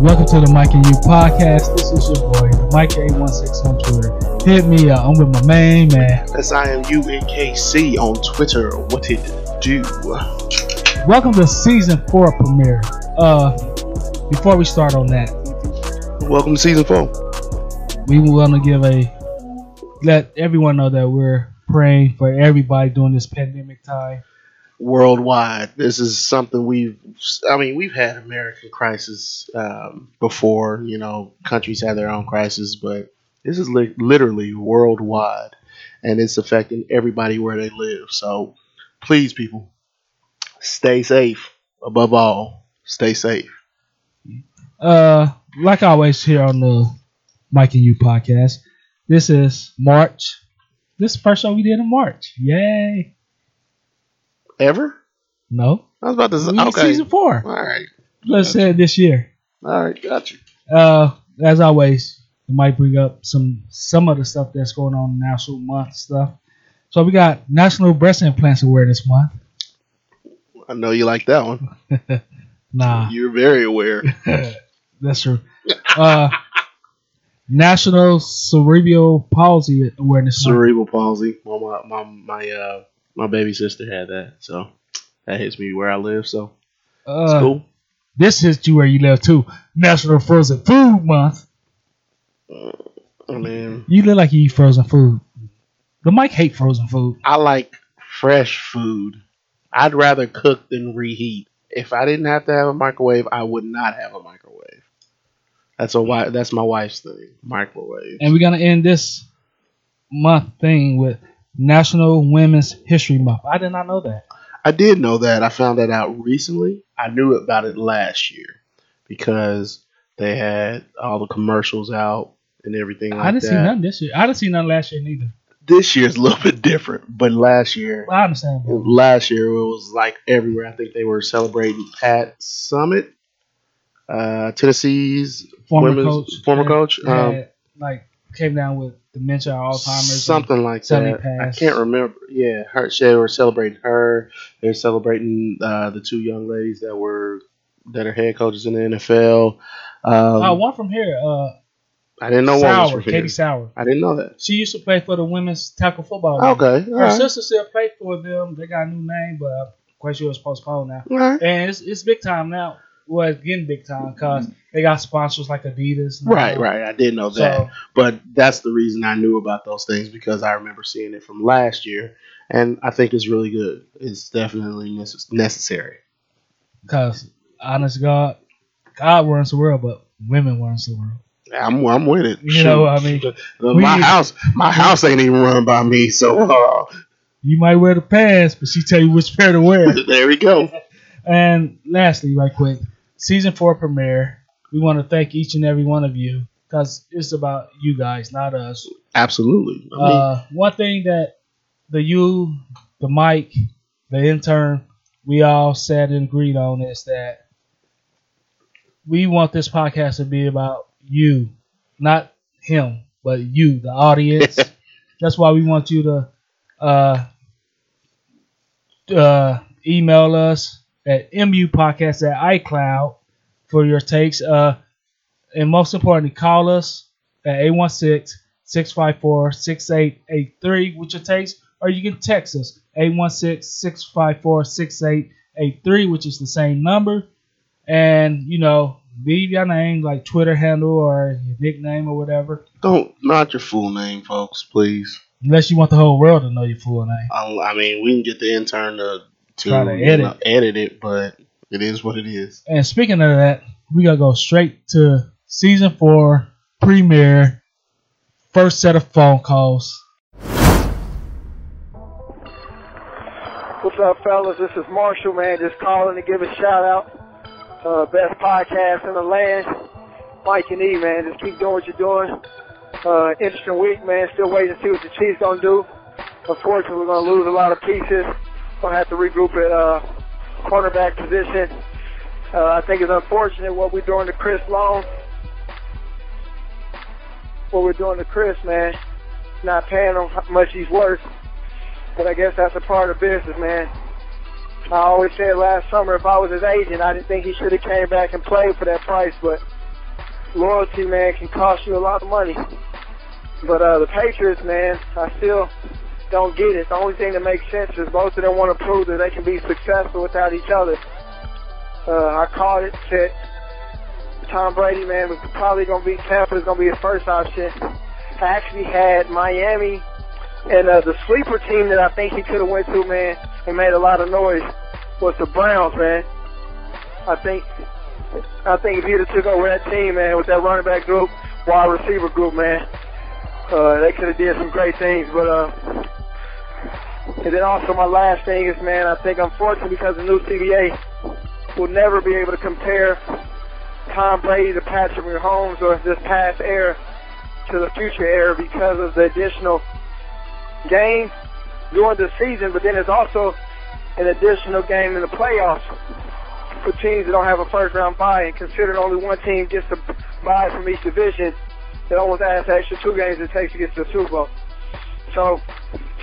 Welcome to the Mike and U podcast. This is your boy, Mike A16 on Twitter. Hit me up. I'm with my main man. That's I am UNKC on Twitter. What it do? Welcome to season four premiere. Uh, before we start on that, Welcome to season four. we want to give a let everyone know that we're praying for everybody during this pandemic time. Worldwide, this is something we've. I mean, we've had American crisis um, before. You know, countries have their own crisis, but this is li- literally worldwide, and it's affecting everybody where they live. So, please, people, stay safe. Above all, stay safe. Uh, like always here on the Mike and U podcast, this is March. This is first show we did in March. Yay! Ever? No, I was about to say. Okay. season four. All right. Let's say this year. All right. Got you. Uh, as always, we might bring up some some of the stuff that's going on National Month stuff. So we got National Breast Implants Awareness Month. I know you like that one. Nah, You're very aware. that's true. Uh, National Cerebral Palsy Awareness Month. cerebral palsy. Well, my my my uh my baby sister had that, so that hits me where I live. So it's Uh, cool. This hits you where you live too. National Frozen Food Month. I mean, You look like you eat frozen food. The Mike hate frozen food. I like fresh food. I'd rather cook than reheat. If I didn't have to have a microwave, I would not have a microwave. That's a why. That's my wife's thing. Microwave. And we're gonna end this month thing with National Women's History Month. I did not know that. I did know that. I found that out recently. I knew about it last year because they had all the commercials out and everything like I didn't that. see none this year. I didn't see none last year neither. this year's a little bit different, but last year, Well, I understand. Bro. last year it was like everywhere. I think they were celebrating Pat Summitt, uh, Tennessee's Former women's coach. former had- coach, um, had, like came down with dementia, Alzheimer's. something like suddenly that. I can't remember. Yeah, her. They were celebrating her. They're celebrating uh, the two young ladies that were that are head coaches in the NFL. Um, uh, one from here. Uh, I didn't know one was Sour, from Katie here. Sour. I didn't know that. She used to play for the women's tackle football. league. Okay, all Her right. sister still played for them. They got a new name, but I'm quite sure it's postponed now. All right. And it's, it's big time now. Well, it's getting big time because they got sponsors like Adidas. Right, right. I did know that. But that's the reason I knew about those things because I remember seeing it from last year, and I think it's really good. It's definitely necess- necessary. Because, honest God, God runs the world, but women runs the world. I'm I'm with it. You know, I mean, Uh, we- my house my house ain't even run by me, so uh, You might wear the pants, but she tell you which pair to wear. there we go. and lastly, right quick, season four premiere. We want to thank each and every one of you because it's about you guys, not us. Absolutely. I mean, Uh, one thing that the you, the Mike, the intern, we all said and agreed on is that we want this podcast to be about you, not him, but you, the audience. That's why we want you to uh, uh, email us at mupodcast at iCloud for your takes. Uh, and most importantly, call us at 816 654 6883 with your takes, or you can text us 816 654 6883, which is the same number. And, you know, leave your name, like Twitter handle or your nickname or whatever, don't not your full name, folks, please. unless you want the whole world to know your full name. I, I mean, we can get the intern to to to you know, edit it, but it is what it is. And speaking of that, we gotta go straight to season four premiere. First set of phone calls. What's up, fellas? This is Marshall, man. Just calling to give a shout out. Uh, best podcast in the land. Mike and E, man. Just keep doing what you're doing. Uh, interesting week, man. Still waiting to see what the Chiefs gonna do. Unfortunately, we're gonna lose a lot of pieces. Gonna have to regroup at uh, cornerback position. Uh, I think it's unfortunate what we're doing to Chris Long. What we're doing to Chris, man. Not paying him how much he's worth. But I guess that's a part of business, man. I always said last summer if I was his agent, I didn't think he should have came back and played for that price. But loyalty, man, can cost you a lot of money. But uh, the Patriots, man, I still don't get it. The only thing that makes sense is both of them want to prove that they can be successful without each other. Uh, I called it, said Tom Brady, man, was probably going to be Tampa is going to be his first option. I actually had Miami and uh, the sleeper team that I think he could have went to, man, and made a lot of noise was the Browns, man. I think I think if he'd have took over that team, man, with that running back group, wide receiver group, man, uh, they could have did some great things. But uh, and then also my last thing is, man, I think unfortunately because the new CBA will never be able to compare Tom Brady to Patrick Mahomes or this past era to the future era because of the additional game during the season, but then there's also an additional game in the playoffs for teams that don't have a first round bye and considered only one team gets a bye from each division, it almost adds extra two games it takes to get to the Super Bowl. So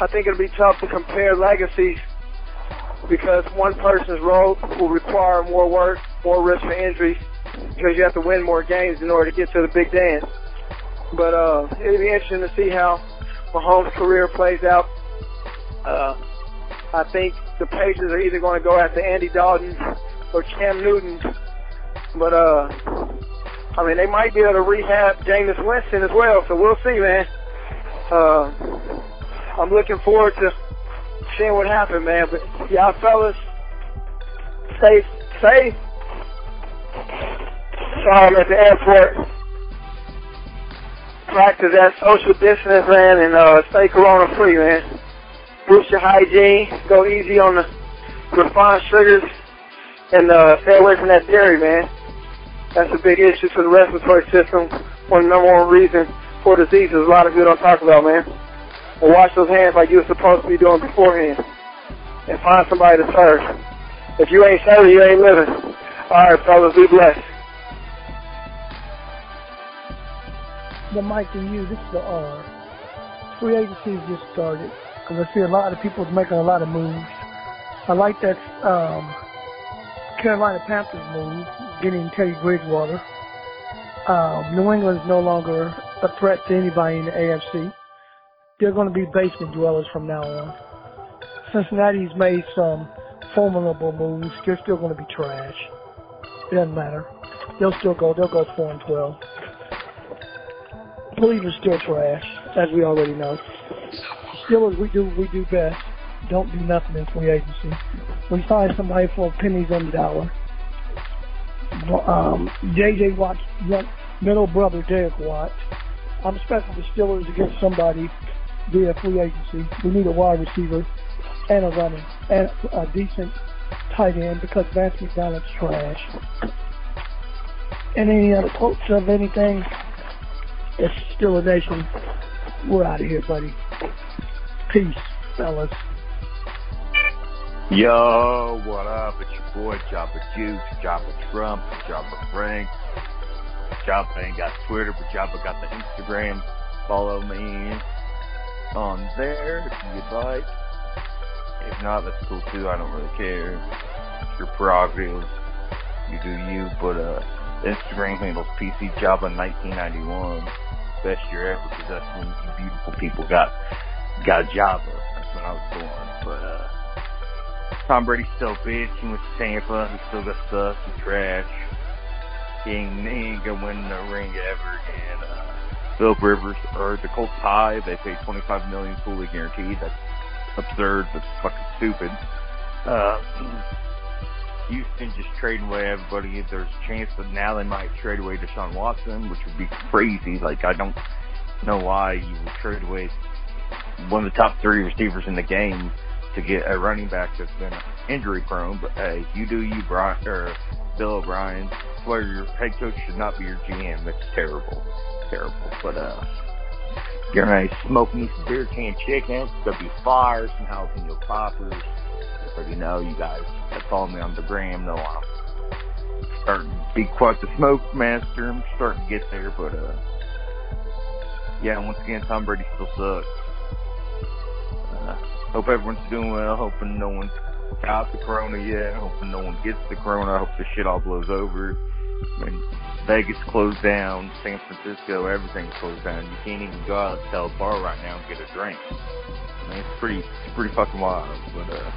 I think it'll be tough to compare legacies because one person's role will require more work, more risk for injuries, because you have to win more games in order to get to the big dance. But uh, it'll be interesting to see how Mahomes' career plays out. Uh, I think the Patriots are either going to go after Andy Dalton or Cam Newton. But uh, I mean, they might be able to rehab Jameis Winston as well. So we'll see, man. Uh, I'm looking forward to seeing what happens, man. But y'all fellas, stay safe. I'm at the airport. Practice that social distance, man, and uh, stay corona free, man. Boost your hygiene. Go easy on the refined sugars and uh, stay away from that dairy, man. That's a big issue for the respiratory system. One number one reason for diseases a lot of people don't talk about, man. And wash those hands like you were supposed to be doing beforehand. And find somebody to serve. If you ain't serving, you ain't living. All right, fellas, be blessed. The Mike and U, this is the R. free agency just started because I see a lot of people making a lot of moves. I like that um, Carolina Panthers move, getting Teddy Bridgewater. Um, New England is no longer a threat to anybody in the AFC. They're going to be basement dwellers from now on. Cincinnati's made some formidable moves. They're still going to be trash. It doesn't matter. They'll still go. They'll go four and twelve. Cleveland's still trash, as we already know. Steelers, we do we do best. Don't do nothing in free agency. We find somebody for pennies on the dollar. Um, J.J. Watt's middle brother, Derek Watt. I'm expecting the Steelers to get somebody via free agency. We need a wide receiver and a running and a decent tight end because Vance McDonald's trash. And any other quotes of anything? It's Steeler Nation. We're out of here, buddy. Peace, fellas. Yo, what up? It's your boy Jabba Juice, Jabba Trump, Jabba Frank. Jabba ain't got Twitter, but Jabba got the Instagram. Follow me on there if you'd like. If not, that's cool too. I don't really care. It's your prerogative. You do you, but uh, Instagram handles PC Jabba 1991. Best year ever because that's when you beautiful people got got Jabba. That's when I was born. But uh, Tom Brady's still a bitch. He went to Tampa. He still got stuff. He's trash. He ain't, he ain't gonna win the ring ever again. Uh, Philip Rivers or the Colts high. They paid 25 million fully guaranteed. That's absurd. That's fucking stupid. Uh, Houston just trading away everybody. There's a chance that now they might trade away Deshaun Watson, which would be crazy. Like I don't know why you would trade away one of the top three receivers in the game to get a running back that's been injury prone. But hey, you do you, Brian or Bill O'Brien. Swear your head coach should not be your GM. It's terrible, terrible. But uh, you're gonna smoke me some beer can chicken. Gonna be fires and jalapeno poppers. Already know you guys that follow me on the gram know I'm starting to be quite the smoke master. I'm starting to get there, but uh, yeah. Once again, Tom Brady still sucks. Uh, hope everyone's doing well. Hoping no one's got the corona yet. Hoping no one gets the corona. I hope the shit all blows over. I mean, Vegas closed down, San Francisco, everything's closed down. You can't even go out to a bar right now and get a drink. I mean, it's pretty, pretty fucking wild. But uh,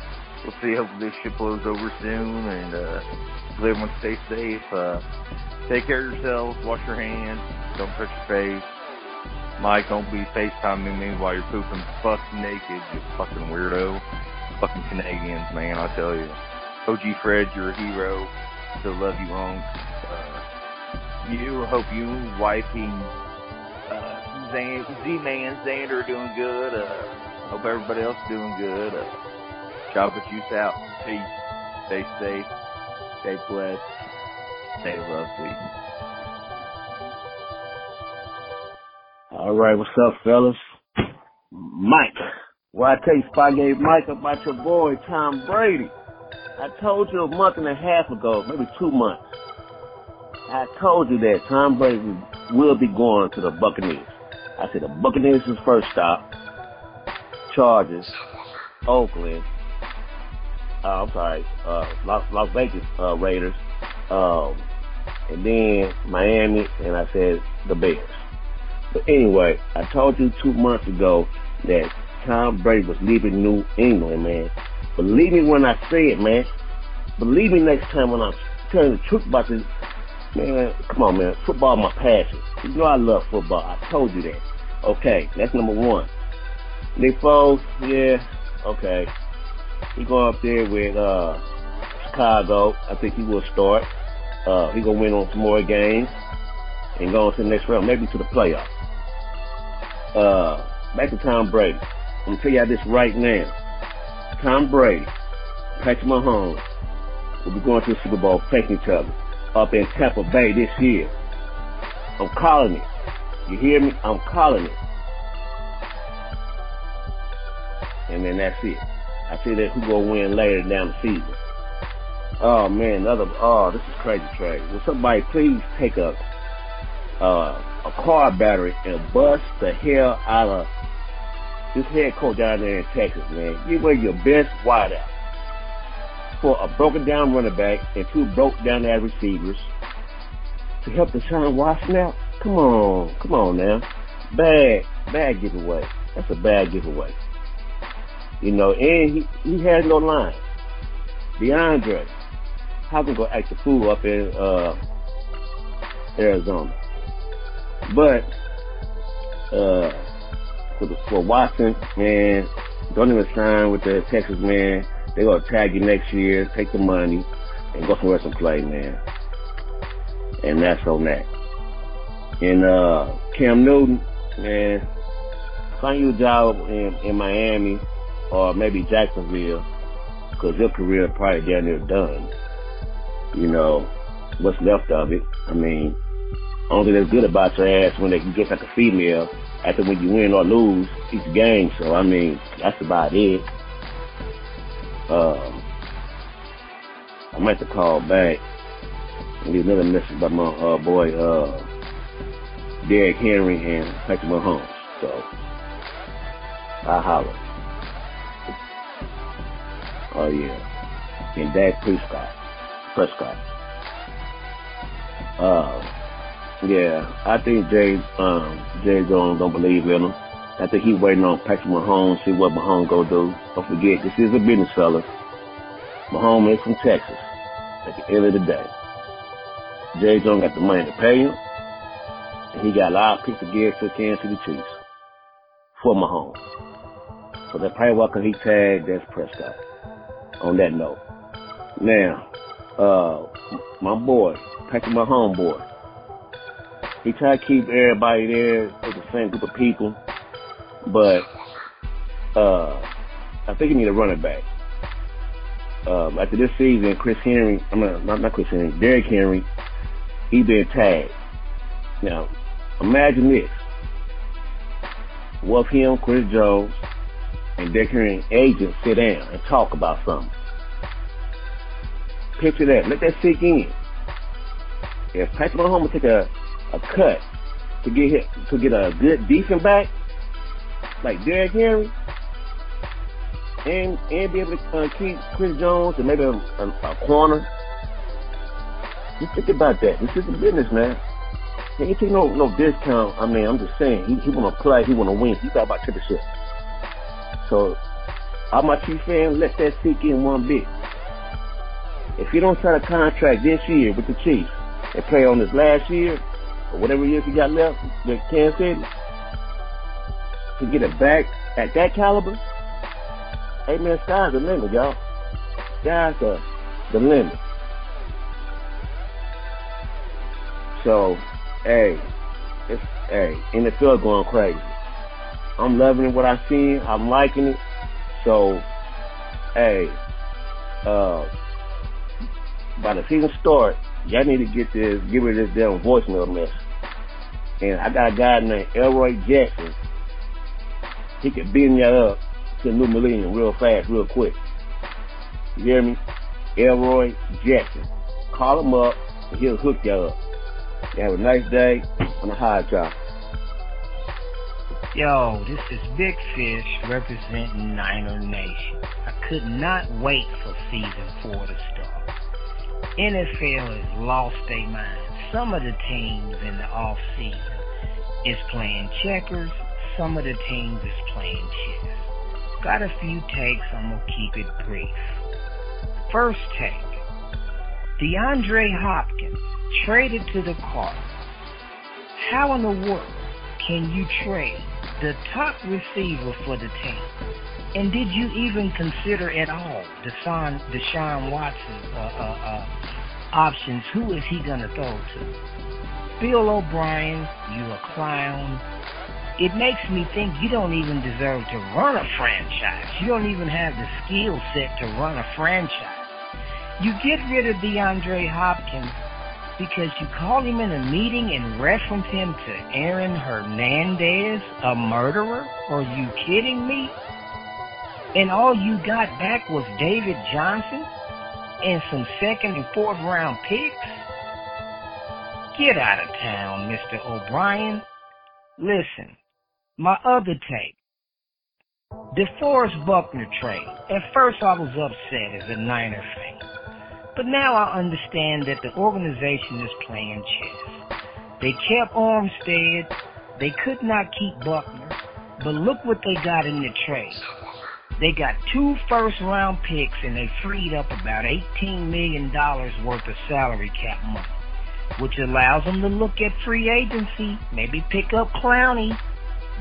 we'll see. Hopefully this shit blows over soon, and uh, everyone stay safe. Uh, take care of yourselves. Wash your hands. Don't touch your face. Mike, don't be FaceTiming me while you're pooping fucking naked, you fucking weirdo. Fucking Canadians, man, I tell you. OG Fred, you're a hero. Still love you, Unc. You, hope you, wifey, uh, Z-Man, Xander are doing good. Uh, hope everybody else doing good. Uh, Jabba Juice out. Peace. Stay safe. Stay blessed. Stay lovely. All right, what's up, fellas? Mike. Well, I tell you, Spy gave Mike about your boy, Tom Brady. I told you a month and a half ago, maybe two months. I told you that Tom Brady will be going to the Buccaneers. I said the Buccaneers is first stop. Chargers, Oakland, uh, I'm sorry, uh, Las, Las Vegas uh, Raiders, um, and then Miami, and I said the Bears. But anyway, I told you two months ago that Tom Brady was leaving New England, man. Believe me when I say it, man. Believe me next time when I'm telling the truth about this. Man, come on, man. Football my passion. You know I love football. I told you that. Okay, that's number one. Nick Foles, yeah, okay. He going up there with uh, Chicago. I think he will start. Uh, he gonna win on some more games and go on to the next round, maybe to the playoffs. Uh, back to Tom Brady. I'm gonna tell you this right now. Tom Brady, Patrick Mahomes will be going to the Super Bowl facing each other up in Tampa Bay this year. I'm calling it. You hear me? I'm calling it. And then that's it. I see that who gonna win later down the season. Oh man, another oh, this is crazy trade. Will somebody please take a uh, a car battery and bust the hell out of this head coach down there in Texas, man. You wear your best wideout for a broken down running back and two broke down ad receivers to help Deshaun Watson out. Come on, come on now. Bad, bad giveaway. That's a bad giveaway. You know, and he, he has no line. DeAndre, how can go act the fool up in uh, Arizona? But uh, for, the, for Watson, man, don't even sign with the Texas man. They gonna tag you next year, take the money, and go somewhere else play, man. And that's on that. And uh, Cam Newton, man, find you a job in, in Miami or maybe Jacksonville, because your career probably down there done. You know, what's left of it. I mean, only that's good about your ass when they can get like a female after when you win or lose each game. So I mean, that's about it. Um, I might have to call back leave another message about my uh, boy uh, Derrick Henry and Patrick Mahomes. So I holler. Oh yeah, and Dak Prescott. Prescott. Uh, yeah, I think Jay um, Jay Jones don't believe in him. I think he's waiting on Patrick Mahomes, see what Mahomes go do. Don't forget, this is a business fella. Mahomes is from Texas. At the end of the day, Jay Jones got the money to pay him, and he got a lot of picks to give to the Kansas City Chiefs for Mahomes. So that's probably why he tagged as Prescott. On that note, now, uh, my boy, Patrick Mahomes boy, he tried to keep everybody there with the same group of people, but uh, I think he need a running back. Um, after this season, Chris Henry, I mean, not, not Chris Henry, Derrick Henry, he been tagged. Now, imagine this. What if him, Chris Jones, and Derrick Henry agent sit down and talk about something? Picture that. Let that sink in. If Patrick Mahomes take a a cut to get hit, to get a good decent back like Derrick Henry, and and be able to uh, keep Chris Jones and maybe a, a, a corner. Just think about that. This is a business, man. He ain't take no no discount. I mean, I'm just saying, he, he want to play, he want to win. He thought about championship. So, all my Chiefs fans, let that sink in one bit. If he don't sign a contract this year with the Chiefs and play on this last year, or whatever years he got left with Kansas City, to get it back at that caliber, hey man, sky's the limit, y'all. Sky's the, the limit. So, hey, it's hey, NFL going crazy. I'm loving what I see. I'm liking it. So, hey, uh, by the season start, y'all need to get this, get rid of this damn voicemail mess. And I got a guy named Elroy Jackson. He can beam y'all up to new millennium real fast, real quick. You hear me? Elroy Jackson. Call him up and he'll hook y'all up. You have a nice day on the high. Yo, this is Big Fish representing Niner Nation. I could not wait for season four to start. NFL has lost their mind. Some of the teams in the off season is playing checkers. Some of the teams is playing chess. Got a few takes. I'm gonna keep it brief. First take. DeAndre Hopkins traded to the Cardinals. How in the world can you trade the top receiver for the team? And did you even consider at all Deshaun, Deshaun Watson uh, uh, uh, options? Who is he going to throw to? Bill O'Brien, you a clown. It makes me think you don't even deserve to run a franchise. You don't even have the skill set to run a franchise. You get rid of DeAndre Hopkins because you call him in a meeting and reference him to Aaron Hernandez, a murderer? Are you kidding me? And all you got back was David Johnson and some second and fourth round picks? Get out of town, Mr. O'Brien. Listen, my other take. The Forrest Buckner trade. At first I was upset as a Niner fan. But now I understand that the organization is playing chess. They kept Armstead. They could not keep Buckner. But look what they got in the trade. They got two first round picks and they freed up about $18 million worth of salary cap money, which allows them to look at free agency, maybe pick up Clowney.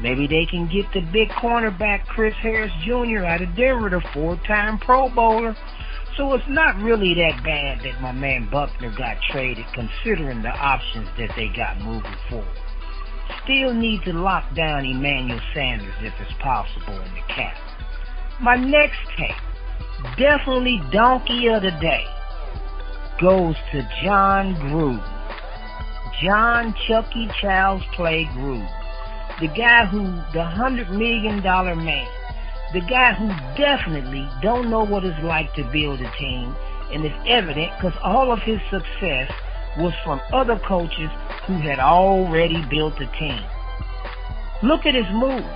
Maybe they can get the big cornerback Chris Harris Jr. out of Denver, the four-time Pro Bowler. So it's not really that bad that my man Buckner got traded considering the options that they got moving forward. Still need to lock down Emmanuel Sanders if it's possible in the cap. My next take, definitely donkey of the day, goes to Jon Gruden. Jon Chucky Child's Play Gruden. The guy who, the hundred million dollar man, the guy who definitely don't know what it's like to build a team, and it's evident because all of his success was from other coaches who had already built a team. Look at his moves.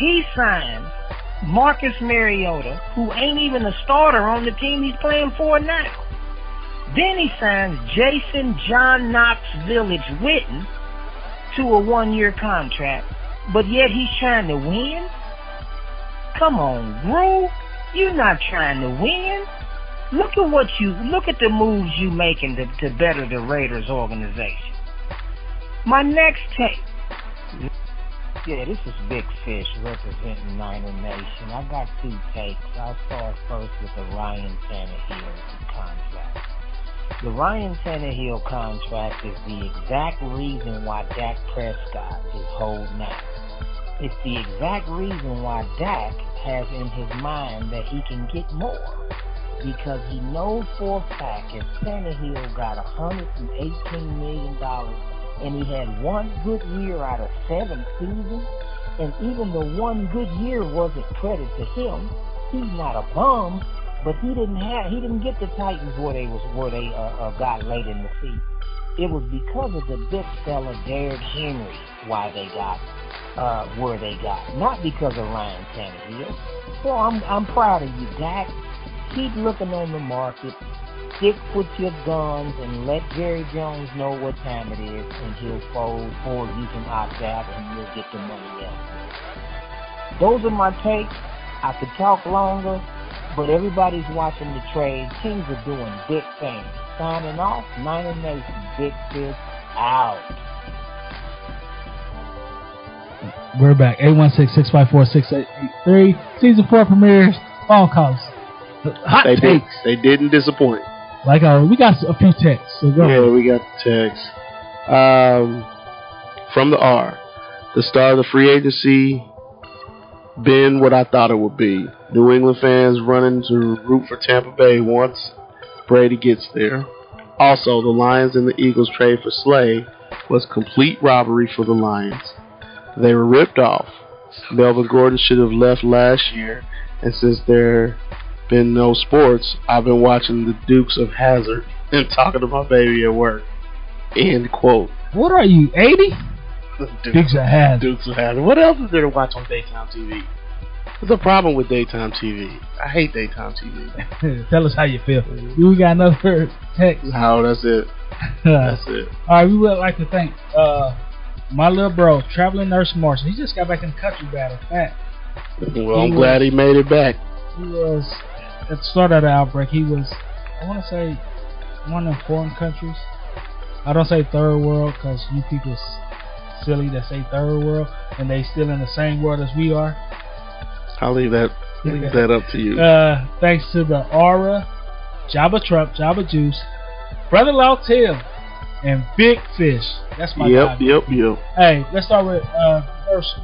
He signed Marcus Mariota, who ain't even a starter on the team he's playing for now. Then he signs Jason John Knox Village Witten to a one-year contract, but yet he's trying to win? Come on, Gru. You're not trying to win. Look at what you look at the moves you making to, to better the Raiders organization. My next take. Yeah, this is Big Fish representing Niner Nation. I got two takes. I'll start first with the Ryan Tannehill contract. The Ryan Tannehill contract is the exact reason why Dak Prescott is holding out. It's the exact reason why Dak has in his mind that he can get more. Because he knows for a fact if Tannehill got $118 million and he had one good year out of seven seasons, and even the one good year wasn't credit to him, he's not a bum, but he didn't have he didn't get the Titans where they was where they uh, uh, got late in the season. It was because of the big fella Derrick Henry why they got uh, where they got, not because of Ryan Tannehill. So I'm I'm proud of you, Dak. Keep looking on the market. Stick with your guns and let Jerry Jones know what time it is and he'll fold or you can opt out and you'll get the money out. Those are my takes. I could talk longer, but everybody's watching the trade. Teams are doing big things. Signing off, Niner Nation, Big Fish out. We're back. 816-654-6883. Season 4 premieres. Phone calls. Hot They did. takes. They didn't disappoint. Like, uh, we got a few texts. So Yeah, ahead. we got the text. Um, from the R, the start of the free agency been what I thought it would be. New England fans running to root for Tampa Bay once Brady gets there. Also, the Lions and the Eagles trade for Slay was complete robbery for the Lions. They were ripped off. Melvin Gordon should have left last year, and since there been no sports, I've been watching the Dukes of Hazzard and talking to my baby at work. End quote. What are you, 80? Dukes of Hazzard. Dukes of Hazzard. What else is there to watch on daytime TV? There's a problem with daytime TV. I hate daytime TV. Tell us how you feel. We got another text. No, that's it. That's it. All right, we would like to thank uh, my little bro, traveling nurse Marshall. He just got back in the country battle. Fact, Well, I'm glad he made it back. he was at the start of the outbreak. He was, I want to say, one of foreign countries. I don't say third world because you people silly that say third world and they still in the same world as we are. I'll leave that leave that up to you. Uh, thanks to the Aura, Jabba Trump, Jabba Juice, Brother Lautel, and Big Fish. That's my Yep, guy. yep, yep. Hey, let's start with uh,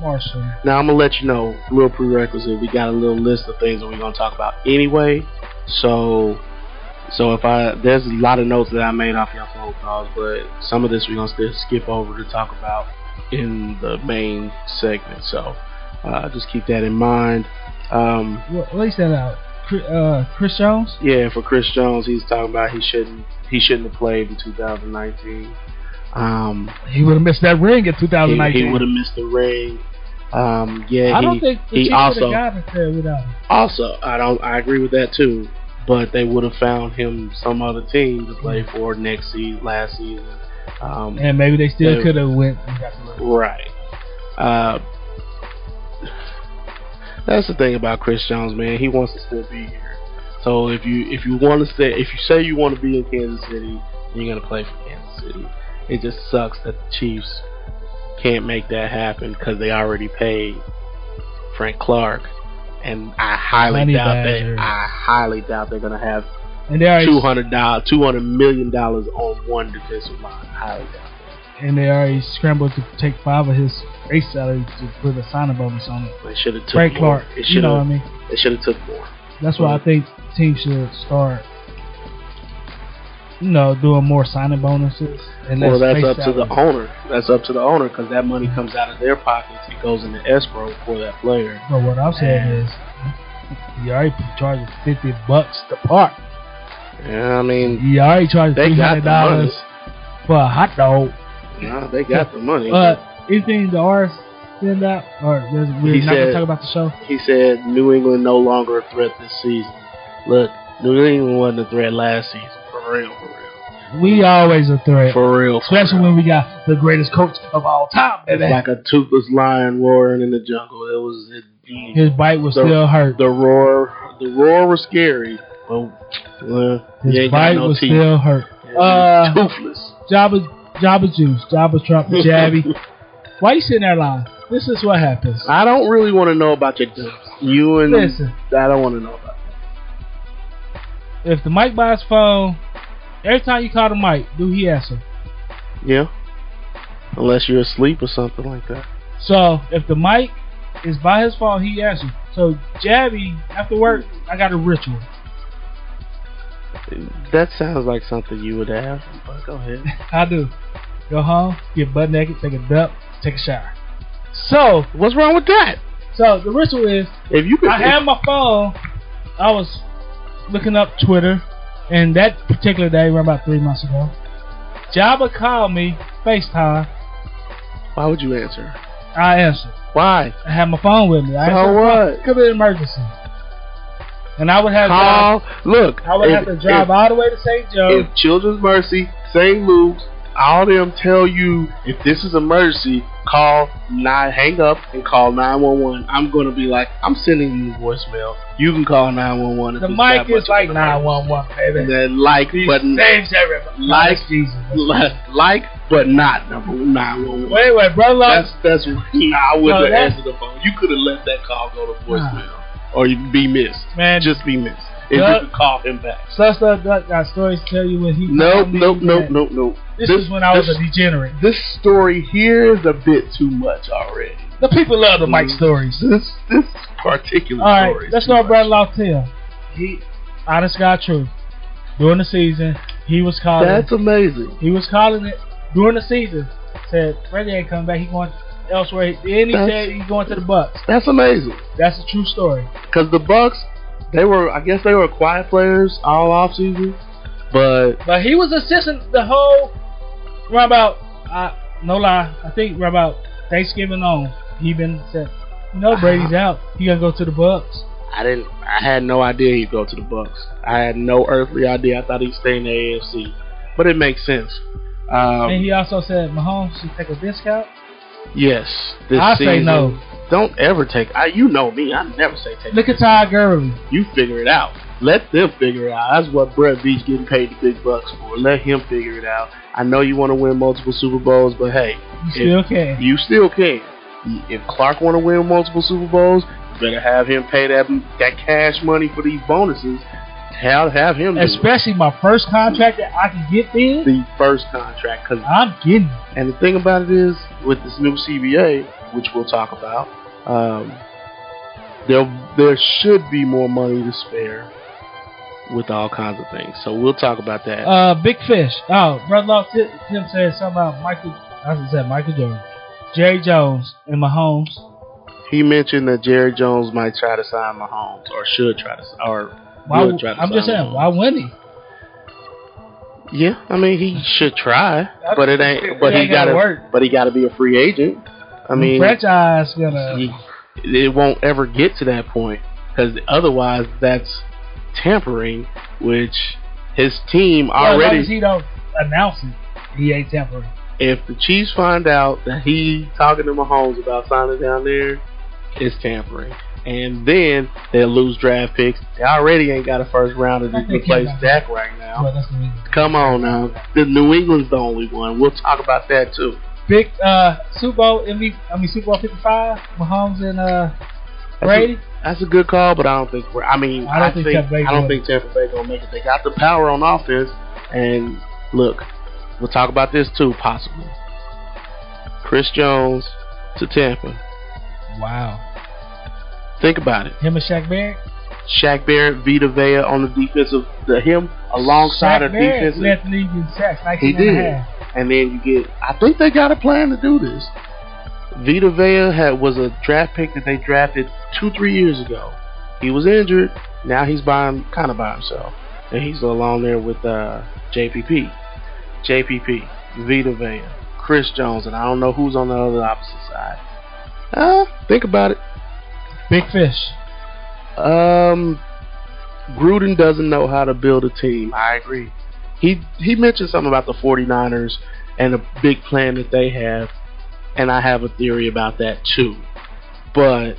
Marshall. Now I'm gonna let you know, little prerequisite. We got a little list of things that we're gonna talk about anyway. So, so if I there's a lot of notes that I made off your phone calls, but some of this we're gonna still skip over to talk about in the main segment. So, uh, just keep that in mind. Um, What, what he said out? Uh, Chris Jones. yeah, for Chris Jones, he's talking about he shouldn't he shouldn't have played in 2019. Um, He would have missed that ring in 2019. he would have missed the ring. Um, yeah, I he, don't think he also have gotten it there without him. Also, I don't. I agree with that too. But they would have found him some other team to play for next season, last season. Um, And maybe they still could have went and got the right. Uh, that's the thing about Chris Jones, man. He wants to still be here. So if you if you want to stay, if you say you want to be in Kansas City, you're gonna play for Kansas City. It just sucks that the Chiefs can't make that happen because they already paid Frank Clark, and I highly Money doubt Badger. they. I highly doubt they're gonna have And they already two hundred dollars, two hundred million dollars on one defensive line. Highly doubt. and they already scrambled to take five of his base salary to put a signing bonus on it. That. They should have took Frank more. Clark, They you should know what I have. mean. They should have took more. That's why I think teams should start, you know, doing more signing bonuses. And Well, that's up to the owner. That's up to the owner because that money comes out of their pockets. It goes into escrow for that player. But what I'm saying is, you already charging fifty bucks to park. Yeah, I mean, You already charging They three got the money. dollars for a hot dog. nah, they got the money. But anything the R's send out, or we're He not gonna talk about the show. he said New England no longer a threat this season. Look, New England wasn't a threat last season. Real, for real. We always a threat, For real. For especially real. when we got the greatest coach of all time. It's baby. like a toothless lion roaring in the jungle. It was it, His bite was The- still hurt. the roar. The roar was scary, but well, His bite no was teeth. still hurt. Yeah, Uh, toothless. Jabba, Jabba Juice, Jabba Trump, Jabby. Why you sitting there lying? This is what happens. I don't really want to know about your you and Listen, I don't want to know about. That. If the mic buys phone, every time you call the mic, do he answer? Yeah, unless you're asleep or something like that. So if the mic is by his phone, he answers. So Jabby, after work, I got a ritual. That sounds like something you would have. But go ahead. I do. Go home, get butt naked, take a dump, take a shower. So, What's wrong with that? so the ritual is If you could, I had my phone. I was looking up Twitter, and that particular day, around about three months ago, Jabba called me FaceTime. why would you answer? I answered. Why? I had my phone with me. I So answered the phone. what? Could be an emergency. And I would have Call. Look, I would if- have to drive if- all the way to St. Joe. if Children's Mercy, St. Luke's, all them tell you if this is emergency, call nine, hang up and call nine one one. I'm gonna be like, I'm sending you a voicemail. You can call nine one one. the mic is like 911, baby. Then like, He but saves everybody. like, Jesus. like, like, but not number nine one one. Wait, wait, brother. That's that's nah, I wouldn't No, have answered the phone. You could have let that call go to voicemail or you'd be missed. Man, Just be missed. If Doug- you could call him back. Such stuff got, stories to tell you when he. Nope, nope, nope, nope, nope. This, is when I was this- a degenerate. this story here is a bit too much already. The people love the Mike Mm. stories. This this particular All right, story. let's much. brother Lawtell. He, honest God, truth. During the season, he was calling. That's amazing. he was calling it during the season. Said Freddie ain't coming back. He going elsewhere. Then he That's- said he's going to the Bucks. That's amazing. That's a true story. Because the Bucks, they were I guess they were quiet players all off season, but But he was assisting the whole right about. Uh, no lie, I think right about Thanksgiving on. He been said, you know, Brady's out. He gonna go to the Bucks. I didn't. I had no idea he'd go to the Bucks. I had no earthly idea. I thought he'd stay in the AFC, but it makes sense. Um, and he also said Mahomes should take a discount. yes, this I say no. Don't ever take. I, you know me. I never say take. Look at Todd Gurley. You figure it out. Let them figure it out. That's what Brett Veach getting paid the big bucks for. Let him figure it out. I know you want to win multiple Super Bowls, but hey, You still can. you still can. If Clark want to win multiple Super Bowls, you better have him pay that that cash money for these bonuses. Have have him. Especially my first contract that I can get then. the first contract. Cause, I'm getting it. and the thing about it is, with this new CBA, which we'll talk about, um, there there should be more money to spare with all kinds of things. So we'll talk about that. Uh, Big Fish. Oh, brother Law Tim, Tim said something about Michael. I said Michael Jordan, Jerry Jones, and Mahomes. he mentioned that Jerry Jones might try to sign Mahomes, or should try to, or Why, would try to I'm just saying, Mahomes. why wouldn't he? Yeah, I mean he should try, but it ain't. But It he ain't gonna gotta. work. But he gotta be a free agent. I mean, franchise gonna. he- it won't ever get to that point because otherwise that's tampering, which his team Well, as long already. as he don't announce it, he ain't tampering. if the Chiefs find out that he talking to Mahomes about signing down there, it's tampering. And then they'll lose draft picks. They already ain't got a first rounder to replace Dak right now. Well, that's the reason. Come on now. The New England's the only one. We'll talk about that too. Big uh, Super Bowl MVP. I mean Super Bowl 55. Mahomes and uh, Brady. That's a good call, but I don't think we're I mean I don't I, think think, Tampa Bay I don't will. think Tampa Bay gonna make it. They got the power on offense and look, we'll talk about this too, possibly. Chris Jones to Tampa. Wow. Think about it. Him and Shaq Barrett. Shaq Barrett, Vita Vea on the defensive, the him alongside Shaq of Barrett defensive, led the league in sacks. 19 He and a did. half. and then you get. I think they got a plan to do this. Vita Vea had was a draft pick that they drafted two, three years ago. He was injured. Now he's by kind of by himself, and he's along there with uh, JPP, JPP, Vita Vea, Chris Jones, and I don't know who's on the other opposite side. Uh, think about it. Big Fish. Um, Gruden doesn't know how to build a team. I agree. He he mentioned something about the 49ers and the big plan that they have, and I have a theory about that too. But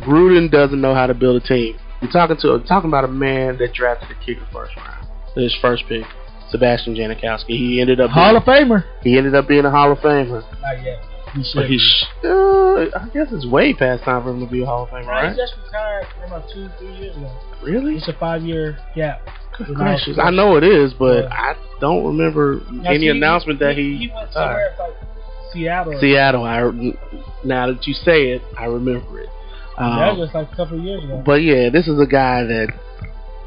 Gruden doesn't know how to build a team. You're talking to talking about a man that drafted a kicker first round, his first pick, Sebastian Janikowski. He ended up being Hall being, of Famer. he ended up being a Hall of Famer. Not yet. He should. But he, sh- uh, I guess it's way past time for him to be a Hall of Famer, No, right? He just retired about two, three years ago. Really? It's a five-year gap. Good gracious. I know it is, but Yeah. I don't remember Now, any see, announcement that he, he went retired. somewhere like Seattle. Seattle. I now that you say it, I remember it. that Um, was like a couple of years ago. but yeah, this is a guy that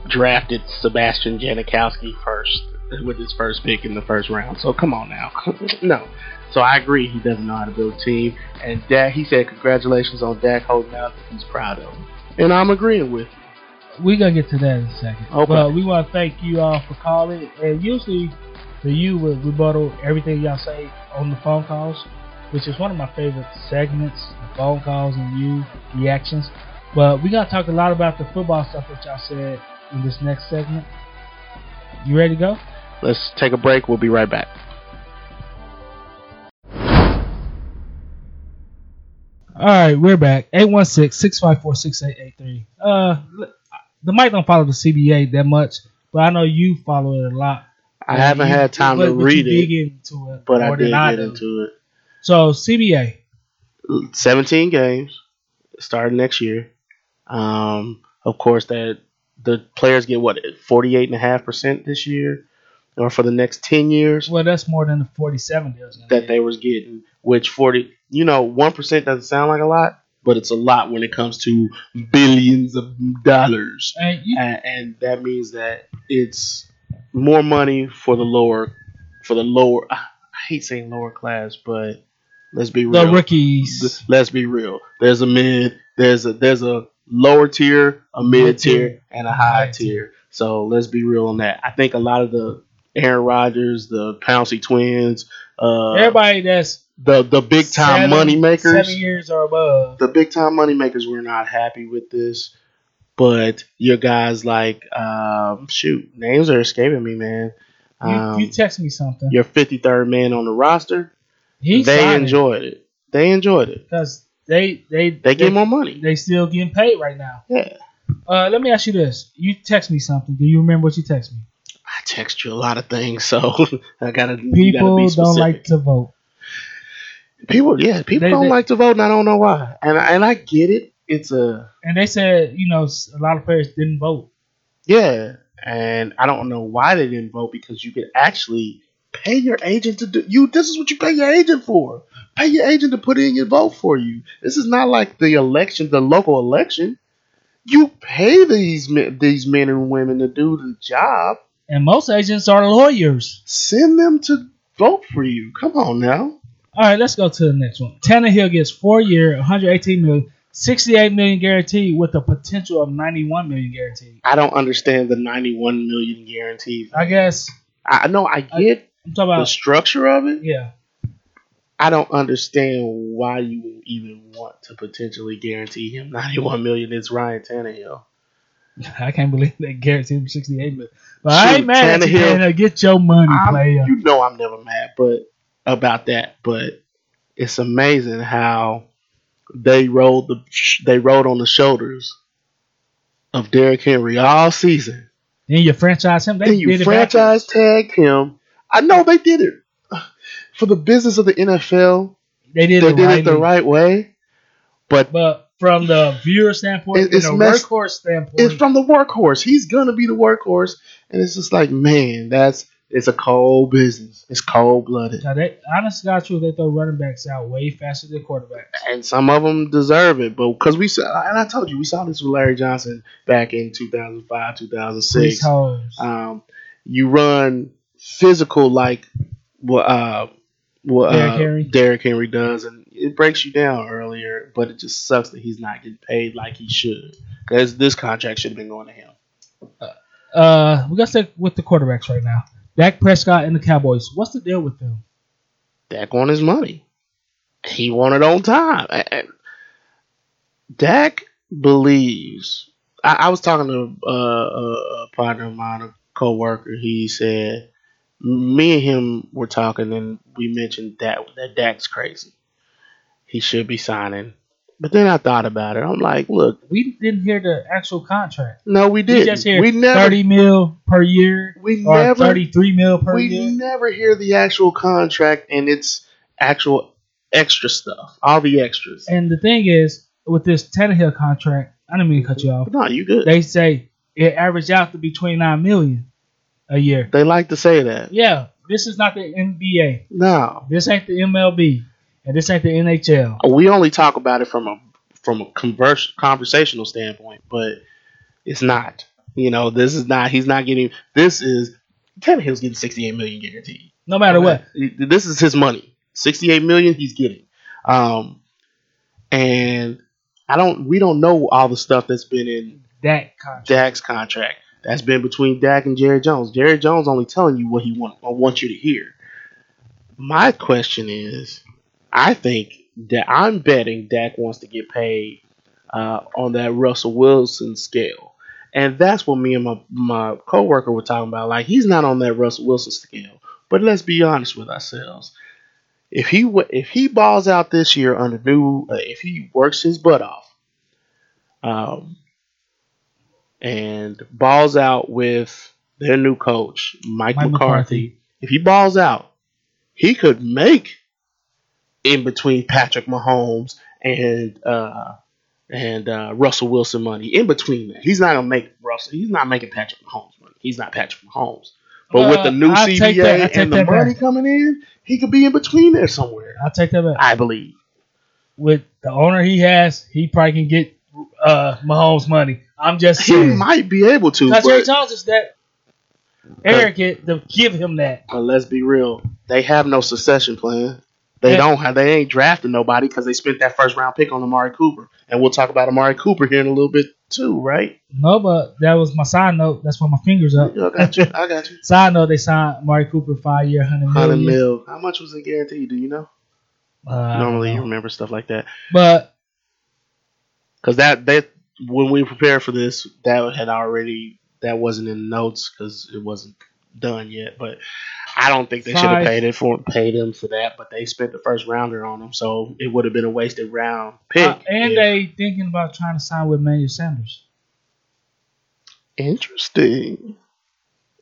drafted Sebastian Janikowski first with his first pick in the first round. So come on now, no. So I agree he doesn't know how to build a team, and Dak. He said congratulations on Dak holding out. He's proud of him, and I'm agreeing with. him. We're gonna get to that in a second. Okay. But we want to thank you all for calling. And usually, for you, we rebuttal everything y'all say on the phone calls, which is one of my favorite segments. The phone calls and you reactions. But we gotta talk a lot about the football stuff that y'all said in this next segment. You ready to go? Let's take a break. We'll be right back. All right, we're back. 816-654-6883. Uh, the mic don't follow the CBA that much, but I know you follow it a lot. I haven't You- had time but- to but read it, it but I did get do. into it. So CBA, 17 games starting next year. Um, of course, that the players get what 48.5 percent this year, or for the next 10 years well, that's more than the 47 that be. they was getting. Which 40, you know, one percent doesn't sound like a lot, but it's a lot when it comes to billions of dollars, And you, and, and that means that it's more money for the lower, for the lower. I hate saying lower class, but let's be real. the rookies. Let's be real. There's a mid, there's a there's a lower tier, a mid tier, and a high tier. So let's be real on that. I think a lot of the Aaron Rodgers, the Pouncey twins, uh, Everybody that's the the big time seven- money makers, seven years or above. the big time money makers were not happy with this. But your guys like um, shoot, names are escaping me, man. You, Um, you text me something. your 53rd man on the roster, He they enjoyed it. They enjoyed it. because they they They get more money. They still getting paid right now. Yeah. Uh, let me ask you this: You text me something. Do you remember what you text me? I text you a lot of things, so I gotta. you gotta People be don't like to vote. people. Yeah, people They- don't they- like to vote, and I don't know why. And and I get it. It's a And they said, you know, a lot of players didn't vote. yeah, and I don't know why they didn't vote because you could actually pay your agent to do you. This is what you pay your agent for. Pay your agent to put in your vote for you. This is not like the election, the local election. You pay these men, these men and women to do the job. And most agents are lawyers. Send them to vote for you. Come on now. All right, let's go to the next one. Tannehill gets four year, 118 million, 68 million guaranteed with a potential of 91 million guaranteed. I don't understand the 91 million guarantee. I guess I I know I get I'm talking the structure of it. Yeah, I don't understand why you would even want to potentially guarantee him 91 million. It's Ryan Tannehill. I can't believe they guaranteed him 68 million. But I ain't Shoot, mad at you, Tannehill- Tannehill. Get your money, I'm- player. you know I'm never mad, but about that. But it's amazing how they rolled the they rode on the shoulders of Derrick Henry all season. Then you franchise him. They and you did franchise tagged him. I know they did it for the business of the NFL. They did, They it, did right it the right way, but But from the viewer standpoint, It- it's from the messed- workhorse standpoint, it's from the workhorse. He's gonna be the workhorse, and it's just like, man, that's it's a cold business. It's cold blooded, now they, honest to God truth, they throw running backs out way faster than quarterbacks. and some of them deserve it. But because we saw, and I told you, we saw this with Larry Johnson back in 2005, 2006. These hoes. um, you run physical like what uh, what Derrick uh, Henry? Derrick Henry does, and it breaks you down earlier. But it just sucks that he's not getting paid like he should, because this contract should have been going to him. Uh, we got to stick with the quarterbacks right now. Dak Prescott and the Cowboys. What's the deal with them? Dak want his money. He want it on time. And Dak believes. I, I was talking to uh, a, a partner of mine, a coworker. He said, me and him were talking, and we mentioned that that Dak's crazy. He should be signing. But then I thought about it. I'm like, look, We didn't hear the actual contract. no, we We didn't. just hear we never, 30 mil per year we never, 33 mil per we year. We never hear the actual contract and its actual extra stuff, all the extras. And the thing is, with this Tannehill contract, I didn't mean to cut you off. No, you good. They say it averaged out to be 29 million a year. They like to say that. Yeah, this is not the NBA. No, This ain't the MLB, and this ain't the NHL. we only talk about it from a from a converse, conversational standpoint, but it's not. You know, this is not. He's not getting. This is Tannehill's getting sixty eight million guaranteed. No matter what. This is his money. Sixty eight million. He's getting. Um, and I don't. We don't know all the stuff that's been in That contract. Dak's contract. That's been between Dak and Jerry Jones. Jerry Jones only telling you what he want wants you to hear. My question is, I think that I'm betting Dak wants to get paid uh, on that Russell Wilson scale. And that's what me and my, my coworker were talking about. Like he's not on that Russell Wilson scale. But let's be honest with ourselves. If he if he balls out this year under new, uh, if he works his butt off, um, and balls out with their new coach Mike, Mike McCarthy, McCarthy. if he balls out, he could make in between Patrick Mahomes and uh, and uh, Russell Wilson money. In between that, he's not gonna make Russell. He's not making Patrick Mahomes money. He's not Patrick Mahomes. But with Uh, the new I'll CBA and the money back. coming in, he could be in between there somewhere. I'll take that back. I believe. With the owner he has, he probably can get uh, Mahomes money. I'm just He saying. might be able to, Because Jerry but, Jones is that arrogant to give him that. but let's be real. They have no succession plan. They Yeah. don't have. They ain't drafting nobody because they spent that first round pick on Amari Cooper, and we'll talk about Amari Cooper here in a little bit too, right? No, but that was my side note. That's why my fingers up. I got you. I got you. Side note, they signed Mari Cooper five year, hundred Hundred million. mil. How much was it guaranteed? Do you know? Uh, Normally, you remember stuff like that but because that that when we prepared for this, that had already that wasn't in the notes because it wasn't done yet. But I don't think they should have paid it for paid him for that. But they spent the first rounder on him, so it would have been a wasted round pick. uh, and if- they thinking about trying to sign with Manuel Sanders. interesting,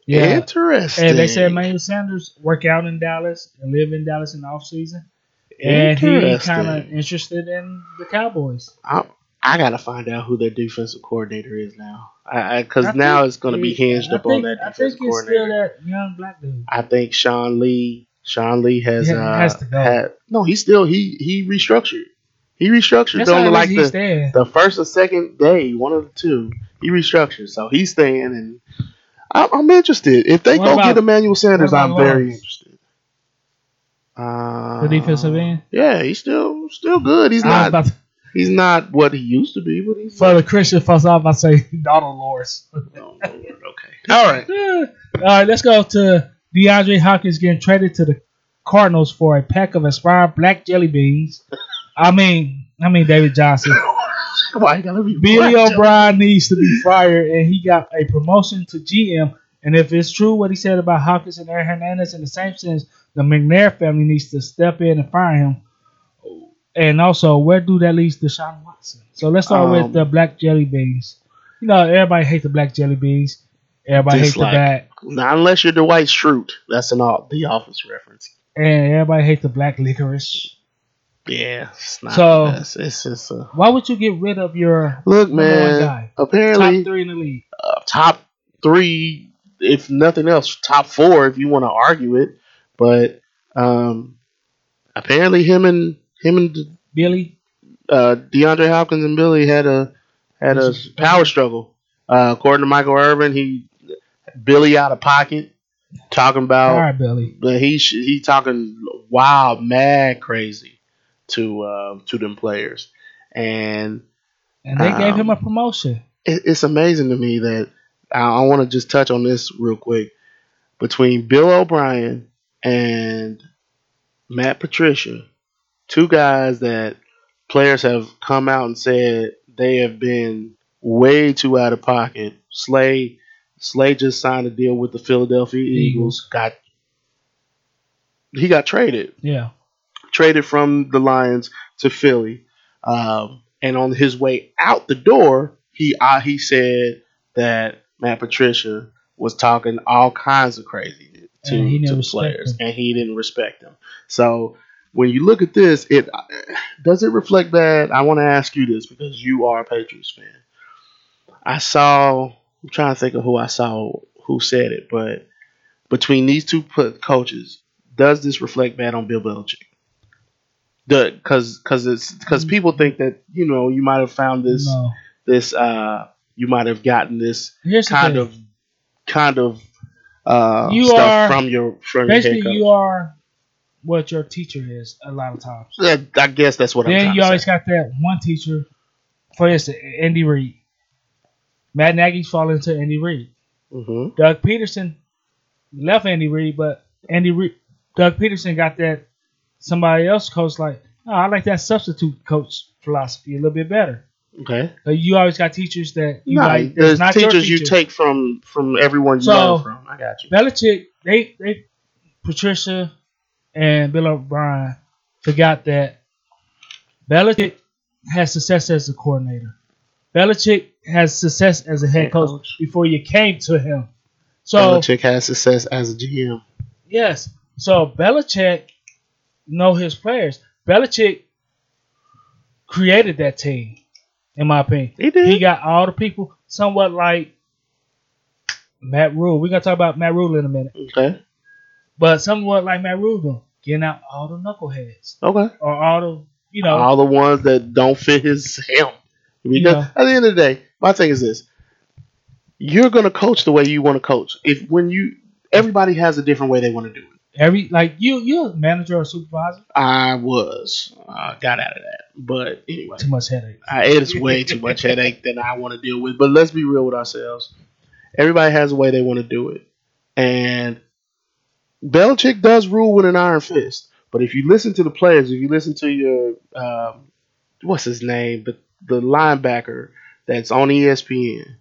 Yeah, interesting. and they said Manuel Sanders work out in Dallas and live in Dallas in the off season, and he kind of interested in the Cowboys. I, I gotta find out who their defensive coordinator is now. I because now it's gonna be hinged I up on that defensive. I think it's coordinator. still that young black dude. I think Sean Lee. Sean Lee has Yeah, uh, has had- no. He still he he restructured. He restructured That's on like the, staying. the first or second day, one of the two. He restructured, so he's staying, and I'm, I'm interested. If they What go about- get Emmanuel Sanders, I'm very Lawrence? interested. Uh, The defensive end? yeah, he's still still good. He's I not about to, he's not what he used to be, but he's for the Christian fans, I was about to say Donald Lawrence. Oh, Lord, okay. All right. All right, let's go to DeAndre Hopkins getting traded to the Cardinals for a pack of expired black jelly beans. I mean, I mean David Johnson. Why gotta be Billy O'Brien needs to be fired, and he got a promotion to GM. And if it's true what he said about Hopkins and Aaron Hernandez, in the same sense, the McNair family needs to step in and fire him. And also, where do that leave Deshaun Watson? So let's start Um, with the black jelly beans. You know, everybody hates the black jelly beans. Everybody hates the black, Not unless you're Dwight Schrute. That's an all the office reference. and everybody hates the black licorice. Yeah, it's not So- the best. It's just a Why would you get rid of your look, man. guy? Apparently, top three in the league? uh, top three, if nothing else, top four if you want to argue it. But um, apparently, him and him and Billy, uh, DeAndre Hopkins and Billy had a had a power struggle. Uh, according to Michael Irvin, he Billy out of pocket, talking about all right, Billy. but he he talking wild, mad, crazy to uh, to them players, and And they gave him Um, a promotion. it, it's amazing to me that I, I want to just touch on this real quick between Bill O'Brien and Matt Patricia, two guys that players have come out and said they have been way too out of pocket. Slay Slay just signed a deal with the Philadelphia Eagles. Got he got traded Yeah. traded from the Lions to Philly, um, and on his way out the door, he uh, he said that Matt Patricia was talking all kinds of crazy to, to players, him. and he didn't respect them. So when you look at this, it does it reflect bad. I want to ask you this because you are a Patriots fan. I saw. I'm trying to think of who I saw who said it, but between these two put coaches, does this reflect bad on Bill Belichick? The because because it's because people think that you know you might have found this No. this uh you might have gotten this Here's kind of kind of uh You stuff are- from your from your Basically, coach. you are what your teacher is a lot of times. Yeah, I guess that's what I'm then you to always say. got that one teacher. For instance, Andy Reid. Matt Nagy's falling into Andy Reid. hmm Doug Pederson left Andy Reid, but Andy Reid, Doug Pederson got that somebody else coach like, oh, I like that substitute coach philosophy a little bit better. Okay. But you always got teachers that you No, like. there's not teachers you take from from everyone you So- learn from. I got you. Belichick, they they Patricia and Bill O'Brien forgot that Belichick has success as a coordinator. Belichick has success as a head coach, coach. before you came to him. So Belichick has success as a GM. yes, so Belichick know his players. Belichick created that team, in my opinion. He did. He got all the people, somewhat like Matt Rhule. We're gonna talk about Matt Rhule in a minute. Okay. But somewhat like Matt doing, getting out all the knuckleheads Okay. or all the you know All the ones that don't fit his him. Because Yeah. at the end of the day, my thing is this: you're gonna coach the way you want to coach. If when you everybody has a different way they want to do it. every like you you're a manager or supervisor. I was uh, got out of that, but anyway, Too much headache. I, it is way too much headache than I want to deal with. But let's be real with ourselves. Everybody has a way they want to do it, and Belichick does rule with an iron fist. But if you listen to the players, if you listen to your um, what's his name, the the linebacker that's on ESPN,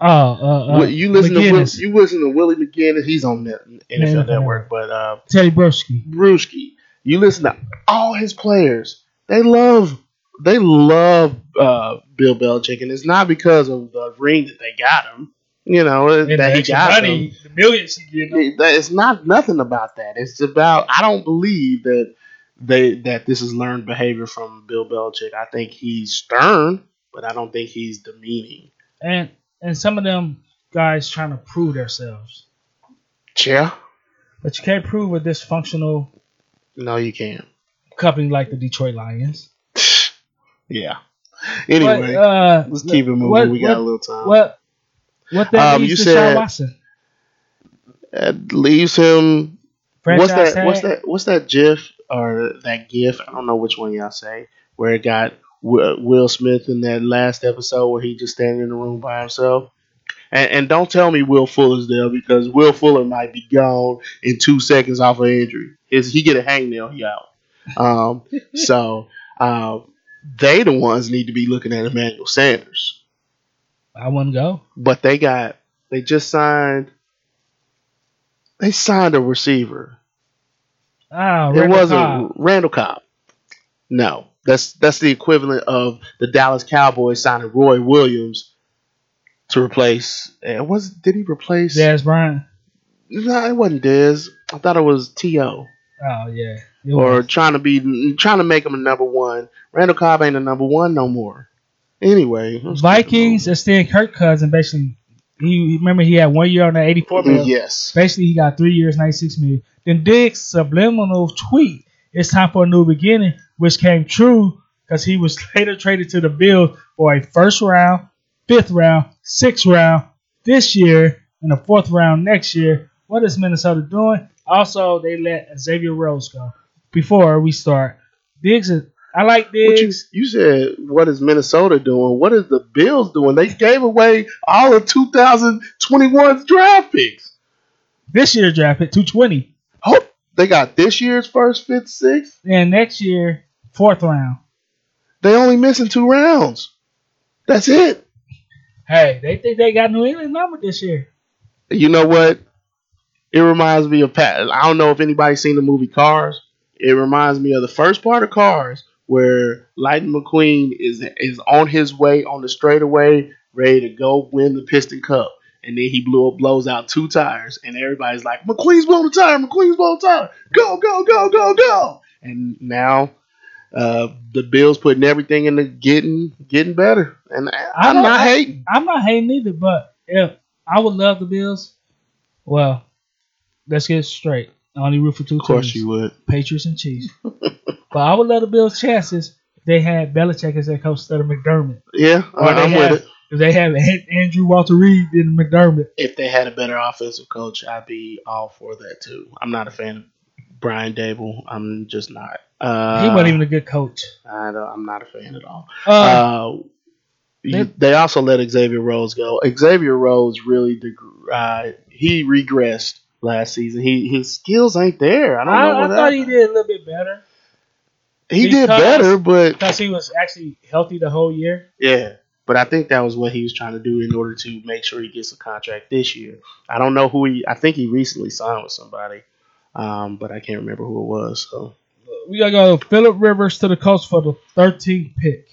Oh, uh, uh, you listen to you listen to Willie McGinest. He's on the NFL Yeah. Network, but uh, Tedy Bruschi. Brewski. You listen to all his players. They love they love uh, Bill Belichick, and it's not because of the ring that they got him. You know And that he got money, him. the millions he get. It- It's not nothing about that. It's about I don't believe that they that this is learned behavior from Bill Belichick. I think he's stern, but I don't think he's demeaning. And and some of them guys trying to prove themselves, Yeah, but you can't prove a dysfunctional no, you can't. company like the Detroit Lions. Yeah. Anyway, But, uh, let's keep it moving. what- we got what- a little time. What what that Um, means you to said- Sean Watson? That leaves him what's Franchise that? What's that? What's that GIF or that GIF? I don't know which one y'all say. Where it got Will Smith in that last episode where he just standing in the room by himself. And, and don't tell me Will Fuller's there because Will Fuller might be gone in two seconds off of injury. His he get a hangnail, he out. Um, so um, they the ones need to be looking at Emmanuel Sanders. I wouldn't go. But they got they just signed. They signed a receiver. Ah, It wasn't Cobb. Randall Cobb. No, that's that's the equivalent of the Dallas Cowboys signing Roy Williams to replace. It was did he replace? Dez Bryant. No, it wasn't Dez. I thought it was To Oh yeah. Or was. trying to be trying to make him a number one. Randall Cobb ain't a number one no more. Anyway, let's keep it Vikings extend Kirk Cousin basically. He remember he had one year on the eighty four million. Yes. Basically, he got three years, ninety six million. Then Diggs subliminal tweet: "It's time for a new beginning," which came true because he was later traded to the Bills for a first round, fifth round, sixth round this year, and a fourth round next year. What is Minnesota doing? Also, they let Xavier Rhodes go. Before we start, Diggs is. I like this. you, you said, what is Minnesota doing? What is the Bills doing? They gave away all of 2021's draft picks. This year's draft pick, 220. Oh, they got this year's first, fifth, sixth. and next year fourth round. They only missing two rounds. That's it. Hey, they think they got New England number this year. You know what? It reminds me of Pat. I don't know if anybody's seen the movie Cars. It reminds me of the first part of Cars where Lightning McQueen is is on his way on the straightaway, ready to go win the Piston Cup, and then he blew blows out two tires, and everybody's like, "McQueen's blowing the tire! McQueen's blowing the tire! Go go go go go!" And now. Uh, the Bills putting everything into getting getting better, and I'm I- hating. I'm not hating either, but if I would love the Bills, well, let's get straight. I only root for two Of course, teams: you would. Patriots and Chiefs. but I would love the Bills' chances if they had Belichick as their coach instead of McDermott. Yeah, Or I'm have- with it. If they have Andrew Walter Reid than McDermott, if they had a better offensive coach, I'd be all for that too. I'm not a fan of Brian Daboll. I'm just not. Uh, he wasn't even a good coach. I don't, I'm not a fan at all. Uh, Uh, they- they also let Xavier Rhodes go. Xavier Rhodes really, deg- uh, he regressed last season. He his skills ain't there. I don't know I, I what thought he did a little bit better. He did better, but because he was actually healthy the whole year. yeah. But I think that was what he was trying to do in order to make sure he gets a contract this year. I don't know who he. I think he recently signed with somebody, um, but I can't remember who it was. So We gotta go Philip Rivers to the Colts for the 13th pick.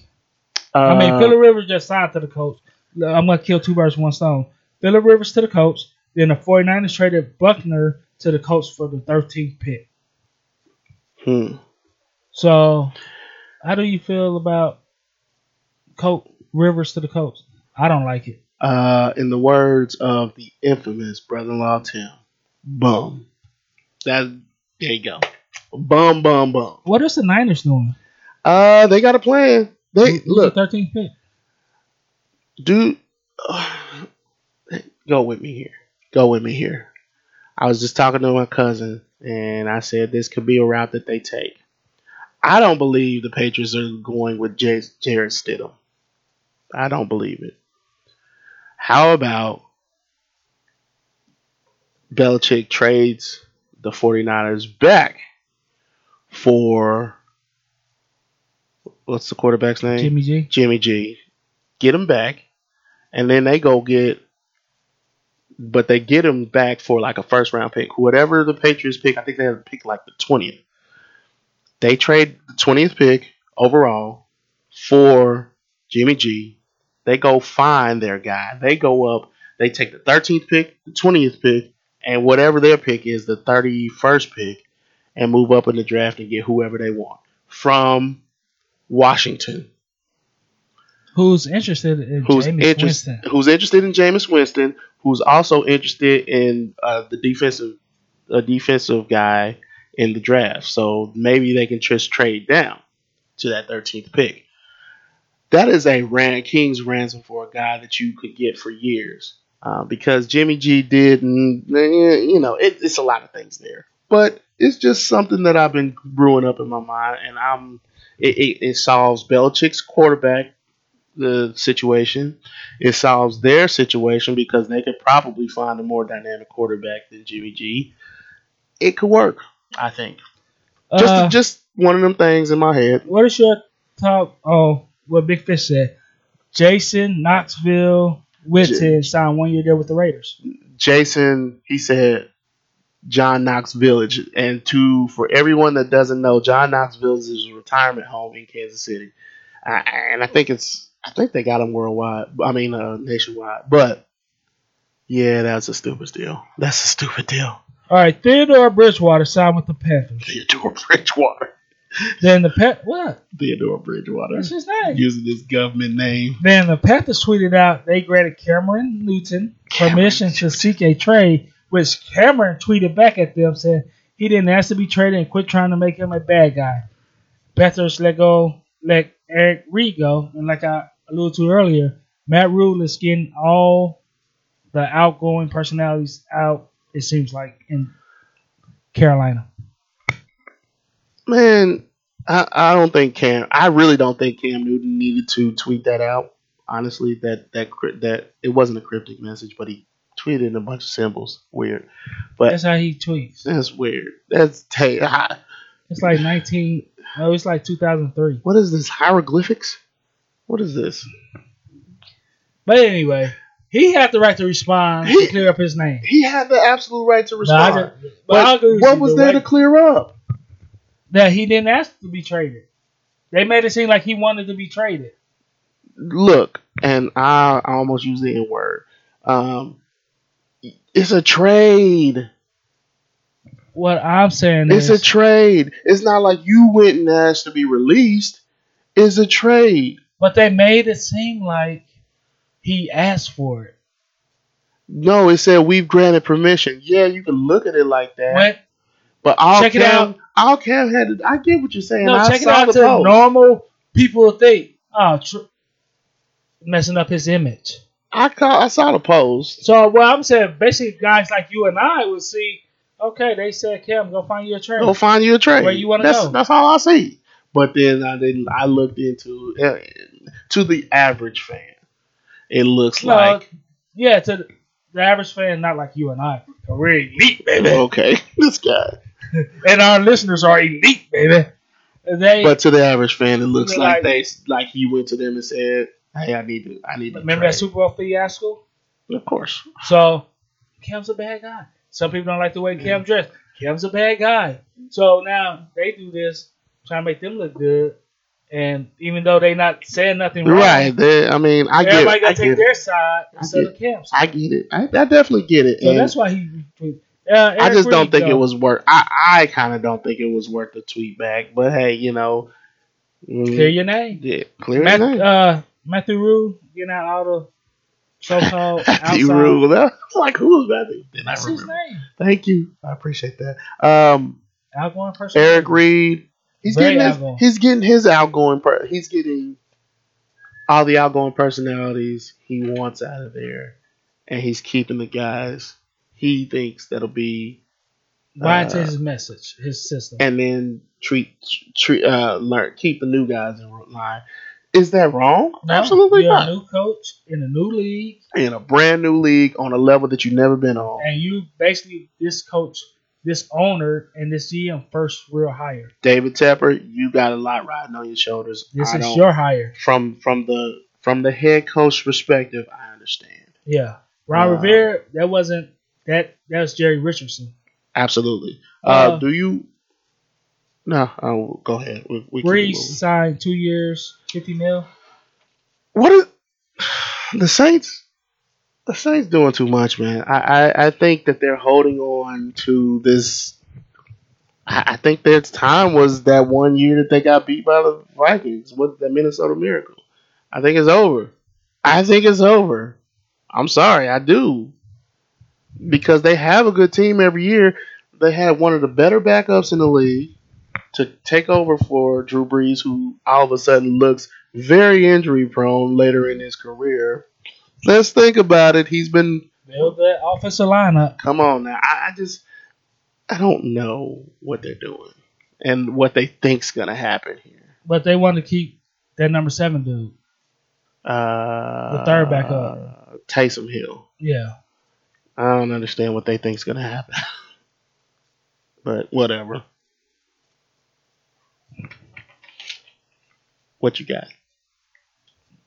I mean, Uh, Philip Rivers just signed to the Colts. I'm gonna kill two birds with one stone. Philip Rivers to the Colts. Then the 49ers traded Buckner to the Colts for the 13th pick. hmm. So, how do you feel about Colt Rivers to the Colts? I don't like it. Uh, in the words of the infamous brother-in-law Tim, bum. That there you go. Bum, bum, bum. What is the Niners doing? Uh, they got a plan. They Who's look, the 13th pick. dude. go with me here. Go with me here. I was just talking to my cousin, and I said this could be a route that they take. I don't believe the Patriots are going with J- Jarrett Stidham. I don't believe it. How about Belichick trades the 49ers back for what's the quarterback's name? Jimmy G. Jimmy G, get him back, and then they go get, but they get him back for like a first round pick, whatever the Patriots pick. I think they had to pick like the twentieth. They trade the twentieth pick overall for Jimmy G. They go find their guy. They go up. They take the thirteenth pick, the twentieth pick, and whatever their pick is, the thirty first pick, and move up in the draft and get whoever they want from Washington Who's interested in who's Jameis interested Winston? who's interested in Jameis Winston, who's also interested in uh, the defensive a defensive guy in the draft. So maybe they can just trade down to that 13th pick. That is a ran king's ransom for a guy that you could get for years. Uh, because Jimmy G did, eh, you know, it, it's a lot of things there, but it's just something that I've been brewing up in my mind, and I'm it, it, it solves Belichick's quarterback the situation. It solves their situation because they could probably find a more dynamic quarterback than Jimmy G. It could work, I think. Just Uh, just one of them things in my head. what is your top? Oh, what Big Fish said. Jason Knoxville Witten signed one year deal with the Raiders. Jason, he said John Knox Village. And to for everyone that doesn't know, John Knox Village is a retirement home in Kansas City. Uh, and I think it's I think they got him worldwide. I mean uh, nationwide. But yeah, that's a stupid deal. That's a stupid deal. All right, Theodore Bridgewater signed with the Panthers. Theodore Bridgewater. Then the Pat what? Theodore Bridgewater. What's his name? Using his government name. Then the Panthers tweeted out they granted Cameron Newton permission to seek a trade, which Cameron tweeted back at them saying he didn't ask to be traded and quit trying to make him a bad guy. Panthers let go, let Eric Reid go, and like I alluded to earlier, Matt Rhule is getting all the outgoing personalities out. It seems like in Carolina. Man, I, I don't think Cam. I really don't think Cam Newton needed to tweet that out. Honestly, that that that it wasn't a cryptic message, but he tweeted in a bunch of symbols. Weird, but That's how he tweets. that's weird. That's hey, hi- It's like 19. No, it's like 2003. what is this hieroglyphics? What is this? But anyway, he had the right to respond He- to clear up his name. He had the absolute right to respond. I just- but but what was the there way to clear up? that he didn't ask to be traded. They made it seem like he wanted to be traded. Look, and I, I almost use the N word. Um, it's a trade. What I'm saying is It's is, a trade. It's not like you went and asked to be released. It's a trade. but they made it seem like he asked for it. No, it said we've granted permission. Yeah, you can look at it like that. When, but all Check it Cam, out. all Cam had to. I get what you're saying. no, I check it out to post. normal people think, oh, tr- messing up his image. I call, I saw the post. So what I'm saying, basically, guys like you and I would see, okay, they said, Cam, go find you a trade. Go find you a trade. Where you wanna go. That's all I see. But then I didn't. I looked into uh, to the average fan. It looks No, like yeah, to the, average fan, not like you and I. We're elite, baby. okay. This guy. and our listeners are elite, baby. They But to the average fan, it looks like, like- they like he went to them and said, "Hey, I need to, I need to." remember that. Super Bowl fiasco. Of course. So Cam's a bad guy. Some people don't like the way Cam dressed. Cam's a bad guy. So now they do this, trying to make them look good. And even though they not saying nothing wrong, Right. They, I mean, I get, everybody gotta take their it. side instead get of Cam's. I get it. I, I definitely get it. So And that's why he. Uh, I just don't Reid, think it was worth. I, I kind of don't think it was worth the tweet back. But hey, you know, mm, Clear your name. yeah, clear Matt, your name. uh, Matthew Rhule getting out all the so-called Matthew. Rhule. That like who was Matthew? Did I That's his remember? name. Thank you. I appreciate that. Um. Eric Reid. He's Very getting his, outgoing. he's getting his outgoing. Per, he's getting all the outgoing personalities he wants out of there, and he's keeping the guys he thinks that'll be, Brian uh, takes his message, his system. and then treat treat uh learn keep the new guys in line. Is that wrong? No, Absolutely you're not. a new coach in a new league, in a brand new league on a level that you've never been on. and you basically this coach, this owner, and this GM first real hire. David Tepper, you got a lot riding on your shoulders. This I is your hire. from from the from the head coach perspective. I understand Yeah, Ron Uh, Rivera. That wasn't that. That was Jerry Richardson. absolutely. Uh, Uh, do you? No, oh, go ahead. We, we keep it Brees moving. signed two years, fifty mil. What is the Saints? The Saints doing too much, man. I, I, I think that they're holding on to this. I, think their time was that one year that they got beat by the Vikings with the Minnesota Miracle. I think it's over. I think it's over. I'm sorry, I do. Because they have a good team every year. They had one of the better backups in the league to take over for Drew Brees, who all of a sudden looks very injury prone later in his career. Let's think about it. He's been Build that offensive lineup. come on now. I, I just I don't know what they're doing and what they think's gonna happen here. But they want to keep that number seven dude. Uh, The third backup. Taysom Hill. Yeah. I don't understand what they think's gonna happen. but whatever. What you got?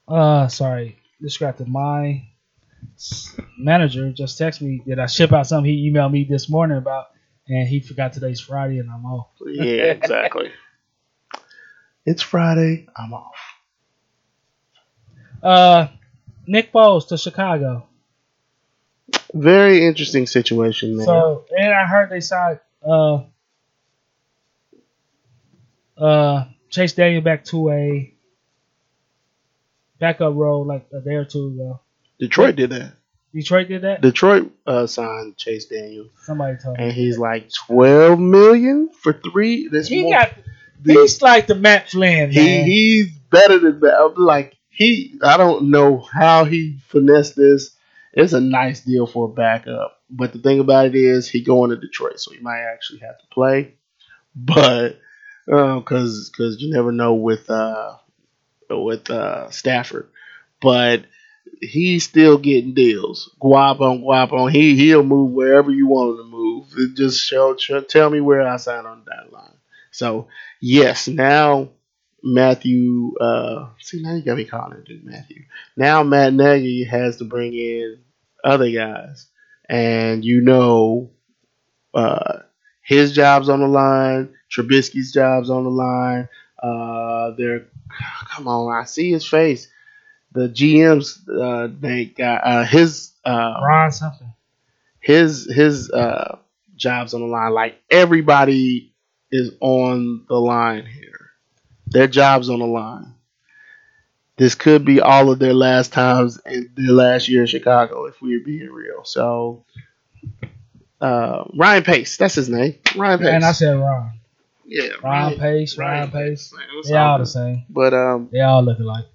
Uh, sorry, distracted. My manager just texted me that I ship out something he emailed me this morning about, and he forgot today's Friday and I'm off. Yeah, exactly. it's Friday. I'm off. Uh, Nick Foles to Chicago. Very interesting situation there. So, and I heard they signed uh uh Chase Daniel back to a backup role like a day or two ago. Detroit did that. Detroit did that. Detroit uh, signed Chase Daniel, Somebody told me. and he's like twelve million for three. This He more- got. He's like the Matt Flynn. he man. he's better than that. I'm like he. I don't know how he finessed this. It's a nice deal for a backup, but the thing about it is he going to Detroit, so he might actually have to play. But because because you never know with uh with uh Stafford, but he's still getting deals. Guap on guap on. He he'll move wherever you want him to move. It just show, show tell me where I sign on that line. So yes, now Matthew. Uh, see now you got me calling dude Matthew. Now Matt Nagy has to bring in other guys, and you know, uh, his job's on the line. Trubisky's job's on the line. Uh, they're come on, I see his face. The GM's uh, they got uh, his uh, Ron something. his his uh jobs on the line. Like everybody is on the line here. Their jobs on the line. This could be all of their last times in their last year in Chicago, if we're being real. So uh, Ryan Pace, that's his name. Ryan Pace. And I said Ron. Yeah, Ron Pace, Ryan Pace. Man, They all all the same. But um, They all look alike.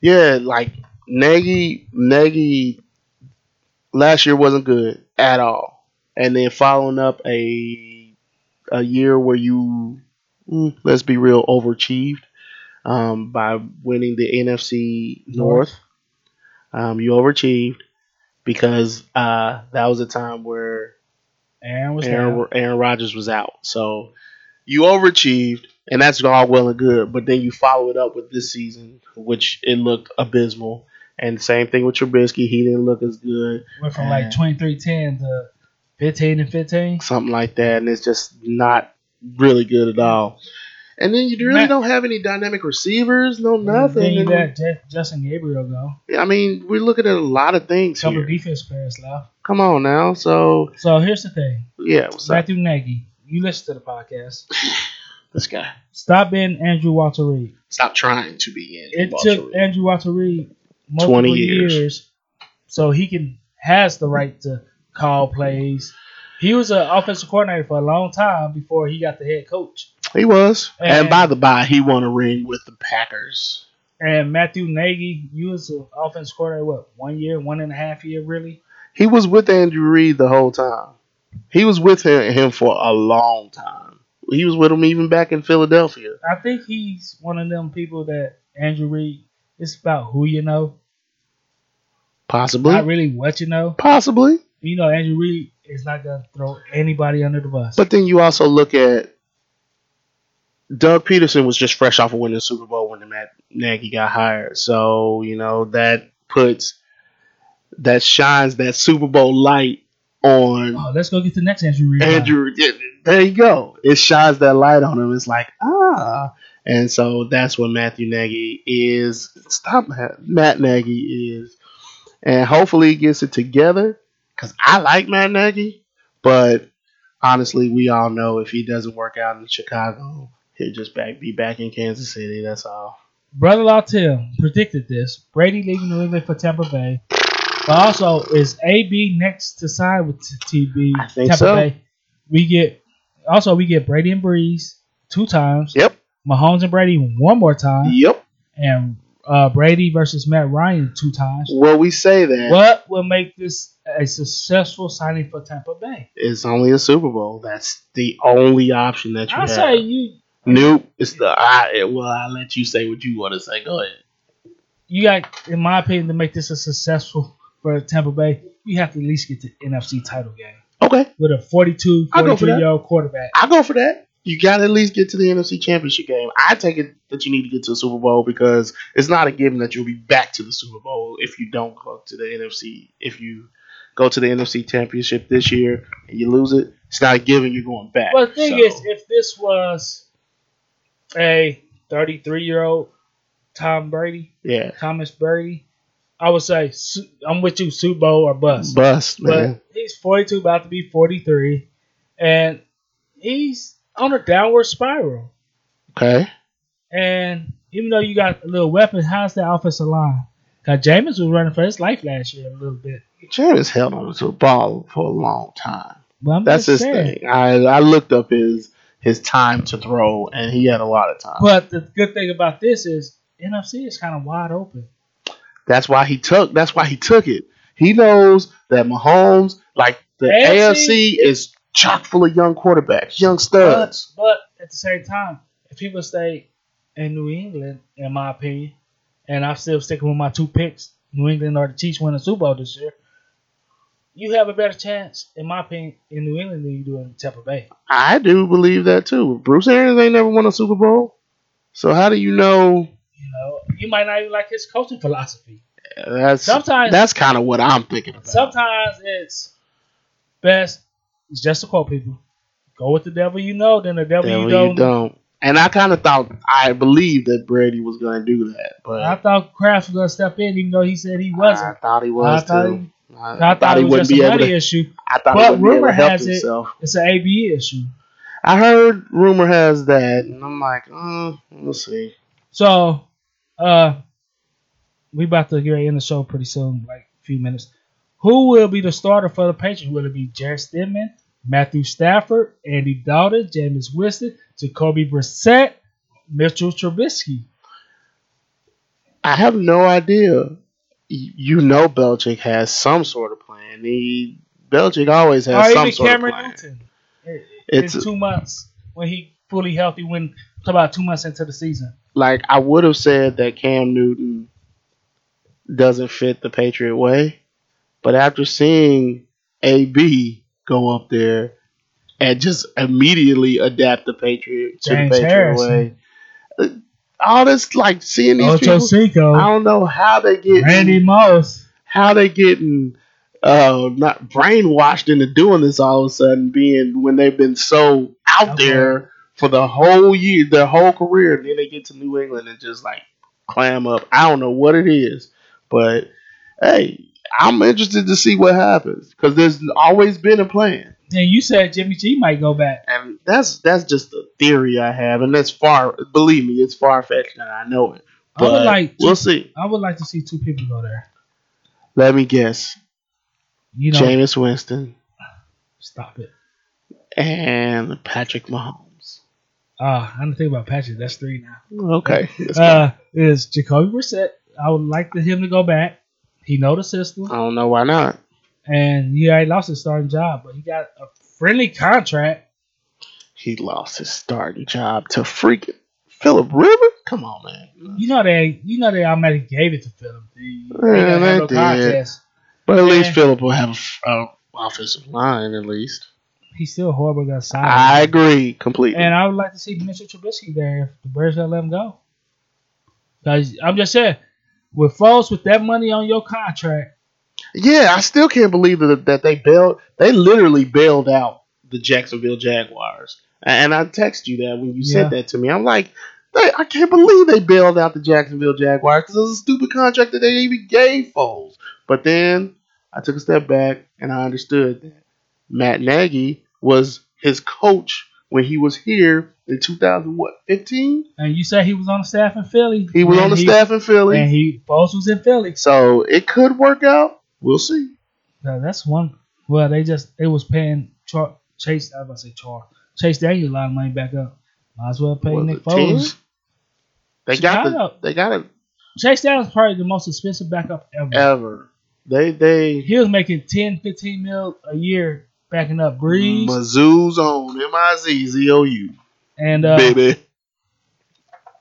yeah, like Nagy, Nagy last year wasn't good at all, and then following up a a year where you mm, let's be real overachieved um, by winning the NFC North. Um, you overachieved because uh, that was a time where Aaron was Aaron. Aaron Rodgers was out. So you overachieved, and that's all well and good. But then you follow it up with this season, which it looked abysmal. And same thing with Trubisky, he didn't look as good, Went from like And- 23-10 to 15 and 15. something like that, and it's just not really good at all. And then you really don't have any dynamic receivers, no nothing. Then you let Justin Gabriel go. I mean, we're looking at a lot of things Couple here. defense players left. Come on now, so So here's the thing. yeah, what's up? Matthew Nagy, you listen to the podcast. This guy. Stop being Andrew Walter Reid. Stop trying to be in. It Walter took Reid. Andrew Walter Reid 20 years. years. so he can has the right to call plays. He was an offensive coordinator for a long time before he got the head coach. He was, and, And- by the by, he won a ring with the Packers. And Matthew Nagy, you was an offensive coordinator, what, one year, one and a half year, really? He was with Andrew Reid the whole time. He was with him, him for a long time. He was with him even back in Philadelphia. I think he's one of them people that Andrew Reid, it's about who you know, Possibly, not really what you know. possibly. You know, Andrew Reid is not going to throw anybody under the bus. But then you also look at Doug Pederson was just fresh off of winning the Super Bowl when Matt Nagy got hired. So, you know, that puts that shines that Super Bowl light on oh, let's go get the next Andrew Reid. Andrew. yeah, There you go. It shines that light on him. It's like, ah. And so that's what Matthew Nagy is. Stop Matt, Matt Nagy is. And hopefully he gets it together. Because I like Matt Nagy. But honestly, we all know if he doesn't work out in Chicago, he'll just back be back in Kansas City. That's all. Brother Law Tim predicted this. Brady leaving New England for Tampa Bay. But also, is AB next to sign with T- TB? I think Tampa so. Bay. We get also we get Brady and Brees two times. Yep. Mahomes and Brady one more time, Yep. and uh, Brady versus Matt Ryan two times. Well, we say that What will make this a successful signing for Tampa Bay? it's only a Super Bowl. That's the only option that you I have. say you Nope. It's the I. Well, I'll let you say what you want to say. Go ahead. you got, in my opinion, to make this a successful for Tampa Bay, you have to at least get to NFC title game Okay, with a 42, I'll go for 43 that. year old quarterback. I'll go for that. You got to at least get to the NFC Championship game. I take it that you need to get to the Super Bowl because it's not a given that you'll be back to the Super Bowl if you don't go to the NFC. If you go to the NFC Championship this year and you lose it, it's not a given you're going back. Well, the thing So, is, if this was a 33 year old Tom Brady, yeah, Thomas Brady, I would say I'm with you, Super Bowl or bust. bust man. But he's 42, about to be 43, and he's on a downward spiral. Okay, And even though you got a little weapon, how's the offensive line? Because Jameis was running for his life last year a little bit. James held on to the ball for a long time. That's his saying. thing. I I looked up his his time to throw, and he had a lot of time. But the good thing about this is NFC is kind of wide open. That's why he took. That's why he took it. He knows that Mahomes, like the AFC AFC, is chock full of young quarterbacks, young But, studs. but at the same time, if people stay in New England, in my opinion, and I'm still sticking with my two picks, New England or the Chiefs win the Super Bowl this year, you have a better chance, in my opinion, in New England than you do in Tampa Bay. I do believe that too. Bruce Arians ain't never won a Super Bowl, so how do you know? You know, you might not even like his coaching philosophy. That's Sometimes- that's kind of what I'm thinking about. Sometimes it's best, it's just to quote people, go with the devil you know, then the devil, Devil you you don't. don't. And I kind of thought I believed that Brady was going to do that, but I thought Kraft was going to step in, even though he said he wasn't. I thought he was I thought too. I, I thought, it was just a able money to. issue. I thought But he wouldn't be able rumor has it-. It's an AB issue. I heard rumor has that, and I'm like, uh, we'll see. So, uh, we about to get end the show pretty soon, like a few minutes. Who will be the starter for the Patriots? Will it be Jarrett Stidham, Matthew Stafford, Andy Dalton, Jameis Winston, Jacoby Brissett, Mitchell Trubisky? I have no idea. You know, Belichick has some sort of plan. He Belichick always has or some even sort Cameron of plan. Newton. It- It's- in two months when he fully healthy. When about two months into the season. Like I would have said that Cam Newton doesn't fit the Patriot way, but after seeing AB go up there and just immediately adapt the Patriot to James the Patriot Harrison. way. Uh, All this like seeing these Ocho people, I don't know how they get Randy Moss. how they getting uh not brainwashed into doing this all of a sudden being when they've been so out Okay. there for the whole year their whole career and then they get to New England and just like clam up. I don't know what it is, but hey, I'm interested to see what happens because there's always been a plan, And you said Jimmy G might go back. and that's that's just a theory I have, and that's far. Believe me, it's far fetched, and I know it. I would But like- we'll see. I would like to see two people go there. Let me guess: You know, Jameis Winston stop it. and Patrick Mahomes. Ah, I didn't think about Patrick. That's three now. Okay. Uh, is Jacoby Brissett? I would like to him to go back. He know the system, I don't know why not. and yeah, he lost his starting job, but he got a friendly contract. He lost his starting job to freaking Philip Rivers. Come on, man. You know they, you know they automatically gave it to Philip. He, he Yeah, didn't they no did. contest. But at least Philip will have a, a offensive line at least. He's still horrible got signed. I agree completely. And I would like to see Mitchell Trubisky there if the Bears gonna let him go. Cause I'm just saying, with folks with that money on your contract, yeah, I still can't believe that that they bailed. They literally bailed out the Jacksonville Jaguars. And I text you that when you Yeah. said that to me. I'm like, they, I can't believe they bailed out the Jacksonville Jaguars because it was a stupid contract that they even gave Foles. But then I took a step back and I understood that Matt Nagy was his coach when he was here in 2000 what 15. and you said he was on the staff in Philly. He was and on the staff in Philly, and he Foles was in Philly. so it could work out. We'll see. Now, that's one. Well, they just they was paying Char, Chase. I was about to say Char Chase Daniel a lot of money back up. Might as well pay Was Nick it 10? Foles. They got Chicago. the, they got it Chase Daniel's probably the most expensive backup ever. ever. They they He was making 10, 15 mil a year backing up Brees Mizzou's on M I Z Z O U and uh, baby.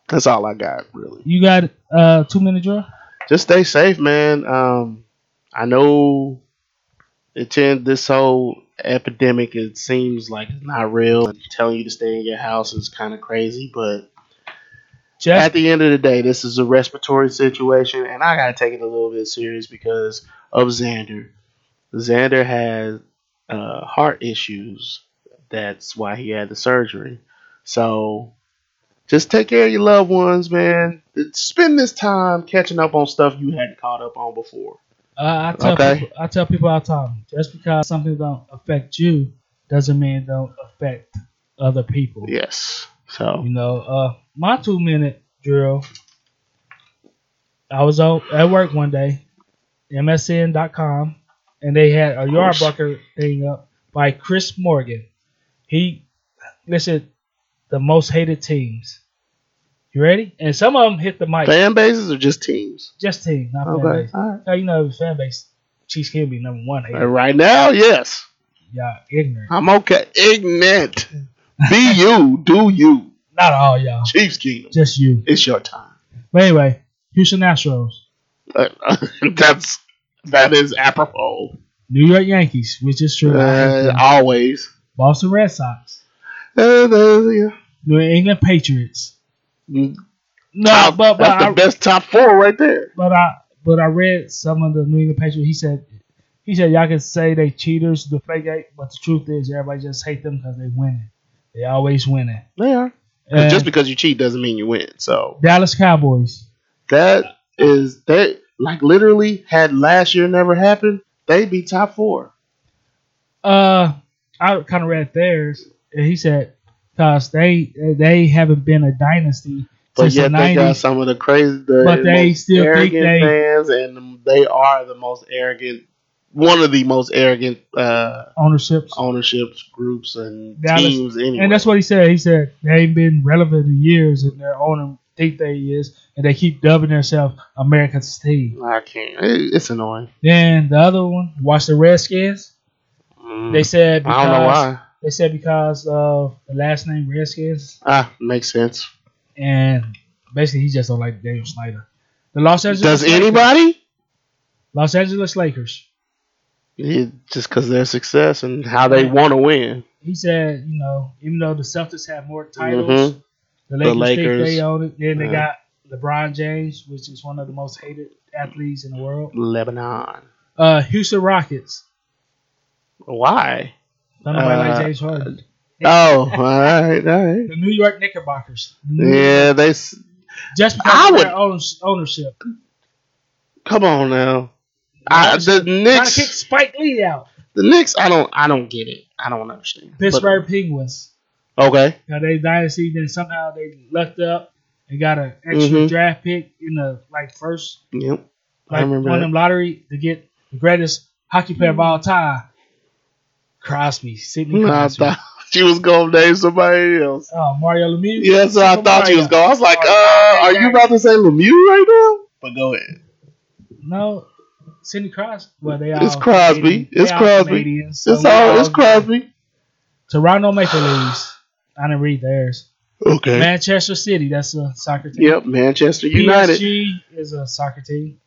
That's all I got really. you got uh two minute drill. Just stay safe, man. Um, I know it tend this whole epidemic. It seems like it's not real, and telling you to stay in your house is kind of crazy. But Jeff, at the end of the day, this is a respiratory situation, and I gotta take it a little bit serious because of Xander. Xander has uh, heart issues. That's why he had the surgery. So just take care of your loved ones, man. Spend this time catching up on stuff you hadn't caught up on before. uh, I tell Okay. people, I tell people all the time, just because something don't affect you doesn't mean it don't affect other people. Yes. So You know, uh, my two minute drill. I was on at work one day, MSN.com, and they had a yard course. bucker thing up by Chris Morgan. He listed the most hated teams. You ready? And some of them hit the mic. fan bases or just teams? Just teams, not fan Okay. base. All right. Now, you know, the fan base, Chiefs can be number one hated. Right now, yes. Y'all ignorant. I'm okay. Ignorant. Be you. Do you. Not all y'all. Chiefs Kingdom. Just you. It's your time. But anyway, Houston Astros, Uh, that's that is apropos. New York Yankees, which is true. Uh, always. Boston Red Sox, Uh, uh, yeah. New England Patriots. Mm, No, top- but but that's I, the best top four right there. but I but I read some of the New England Patriots. He said he said y'all can say they cheaters, the fake eight, but the truth is everybody just hate them because they winning. They always winning. They are. Just because you cheat doesn't mean you win. So Dallas Cowboys. that is that like literally had last year never happened, they'd be top four. Uh, I kind of read theirs, and he said because they they haven't been a dynasty But since the yet they got some of the crazy, the But they still think arrogant they- fans, and they are the most arrogant, one of the most arrogant uh, Ownerships. ownerships groups and Dallas- teams. Anyway, And that's what he said. He said they ain't been relevant in years, and their owner think they is, and they keep dubbing themselves America's team. I can't. It, it's annoying. Then the other one, watch the Redskins. Mm. They said because I don't know why. they said because of the last name Redskins, Ah, makes sense. and basically he just don't like Daniel Snyder. The Los Angeles Does Lakers- anybody? Los Angeles Lakers. Yeah, just because their success and how they want to win. he said, you know, even though the Celtics have more titles, Mhm. The Lakers, Lakers, they own it. Then they yeah. got LeBron James, which is one of the most hated athletes in the world. Lebanon. Uh, Houston Rockets. Why? Don't nobody Uh, like James Harden. Oh, all right, all right. The New York Knickerbockers. The New York- Yeah, they. Just because I of would- owners- ownership. Come on now. I, the Trying to kick Spike Lee out. the Knicks. I don't, I don't get it. I don't understand. But- Pittsburgh Penguins. Okay. Now they dynasty, then somehow they lucked up and got an extra Mhm. draft pick in the like first Yep. I like remember one of that. them lottery to get the greatest hockey player of all time. Crosby, Sidney I Crosby. thought she was gonna name somebody else. Oh, Mario Lemieux. Yeah, so I Super thought she was going. I was like, Oh, uh, are you about to say Lemieux right now? But go ahead. No, Sidney Crosby. Well, they It's Crosby. Canadian- It's Crosby. Canadians, so It's we all. It's Crosby. Toronto Maple Leafs. I didn't read theirs. Okay. Manchester City. That's a soccer team. Yep. Manchester United. PSG is a soccer team.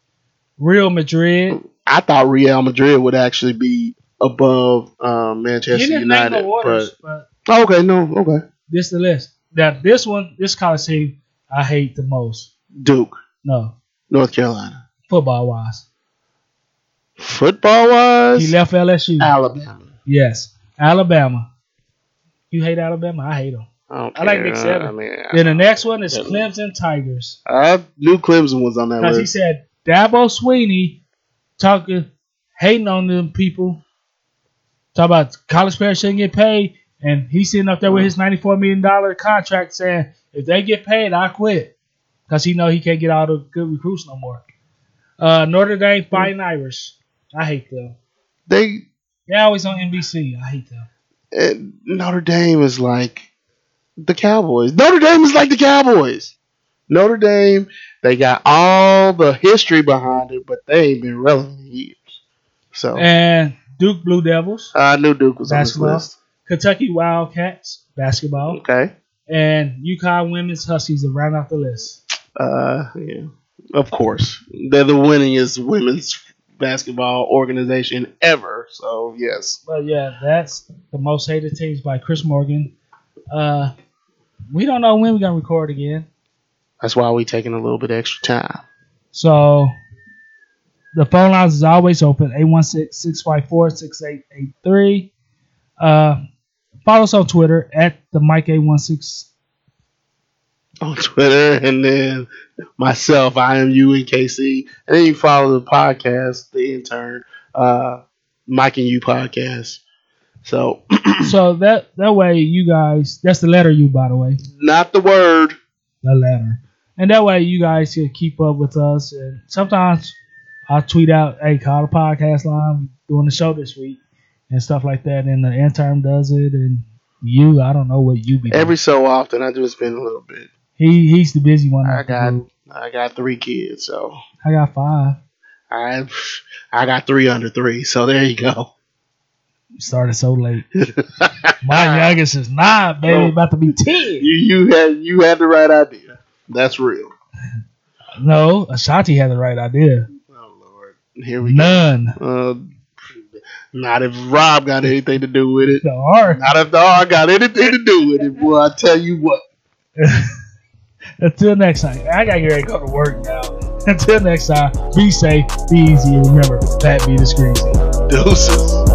Real Madrid. I thought Real Madrid would actually be above um, You Manchester didn't name United, the orders, but but oh, okay, no, okay. this the list. Now this one, this college team, I hate the most. Duke, No, North Carolina. football wise, Football wise, he left LSU. Alabama. yes, Alabama. You hate Alabama? I hate them. I, don't I like care. Nick Saban. I mean, Then the next one is Clemson Tigers I knew Clemson was on that list. because he said Dabo Swinney talking, hating on them people. Talk about college players shouldn't get paid, and he's sitting up there with his ninety-four million dollar contract, saying if they get paid, I quit because he know he can't get all the good recruits no more. Uh, Notre Dame Fighting Irish, I hate them. They They're always on NBC. I hate them. Notre Dame is like the Cowboys. Notre Dame is like the Cowboys. Notre Dame, they got all the history behind it, but they ain't been relevant in years. So And Duke Blue Devils, I knew Duke was Basketball. on this list. Kentucky Wildcats basketball, Okay. and UConn Women's Huskies to round off the list. Uh, yeah. Of course, they're the winningest women's basketball organization ever. So yes, But yeah, that's the most hated teams by Chris Morgan. Uh, we don't know when we're gonna record again, that's why we're taking a little bit extra time. so the phone lines is always open 816-654-6883. Uh, follow us on Twitter at the Mike A16. On Twitter, and then myself, I am you and KC, and then you follow the podcast, the intern, uh, Mike and you podcast. So So that that way you guys, that's the letter U by the way, not the word. the letter, and that way you guys can keep up with us. And sometimes I'll tweet out, "Hey, call the podcast line, doing the show this week." And stuff like that, and the intern does it, and you, I don't know what you be. doing. Every so often, I do spend a little bit. He he's the busy one. I got. I got three kids, so I got five. I I got three under three. So there you go. You started so late. My youngest is nine, baby, about to be ten. you you had you had the right idea. That's real. No, Ashanti had the right idea. Oh Lord, here we go. None. Uh, not if Rob got anything to do with it. The R. Not if the R got anything to do with it. Boy, I tell you what. Until next time, I gotta to go to work now. Until next time, be safe, be easy, and remember, that be the screen. Deuces.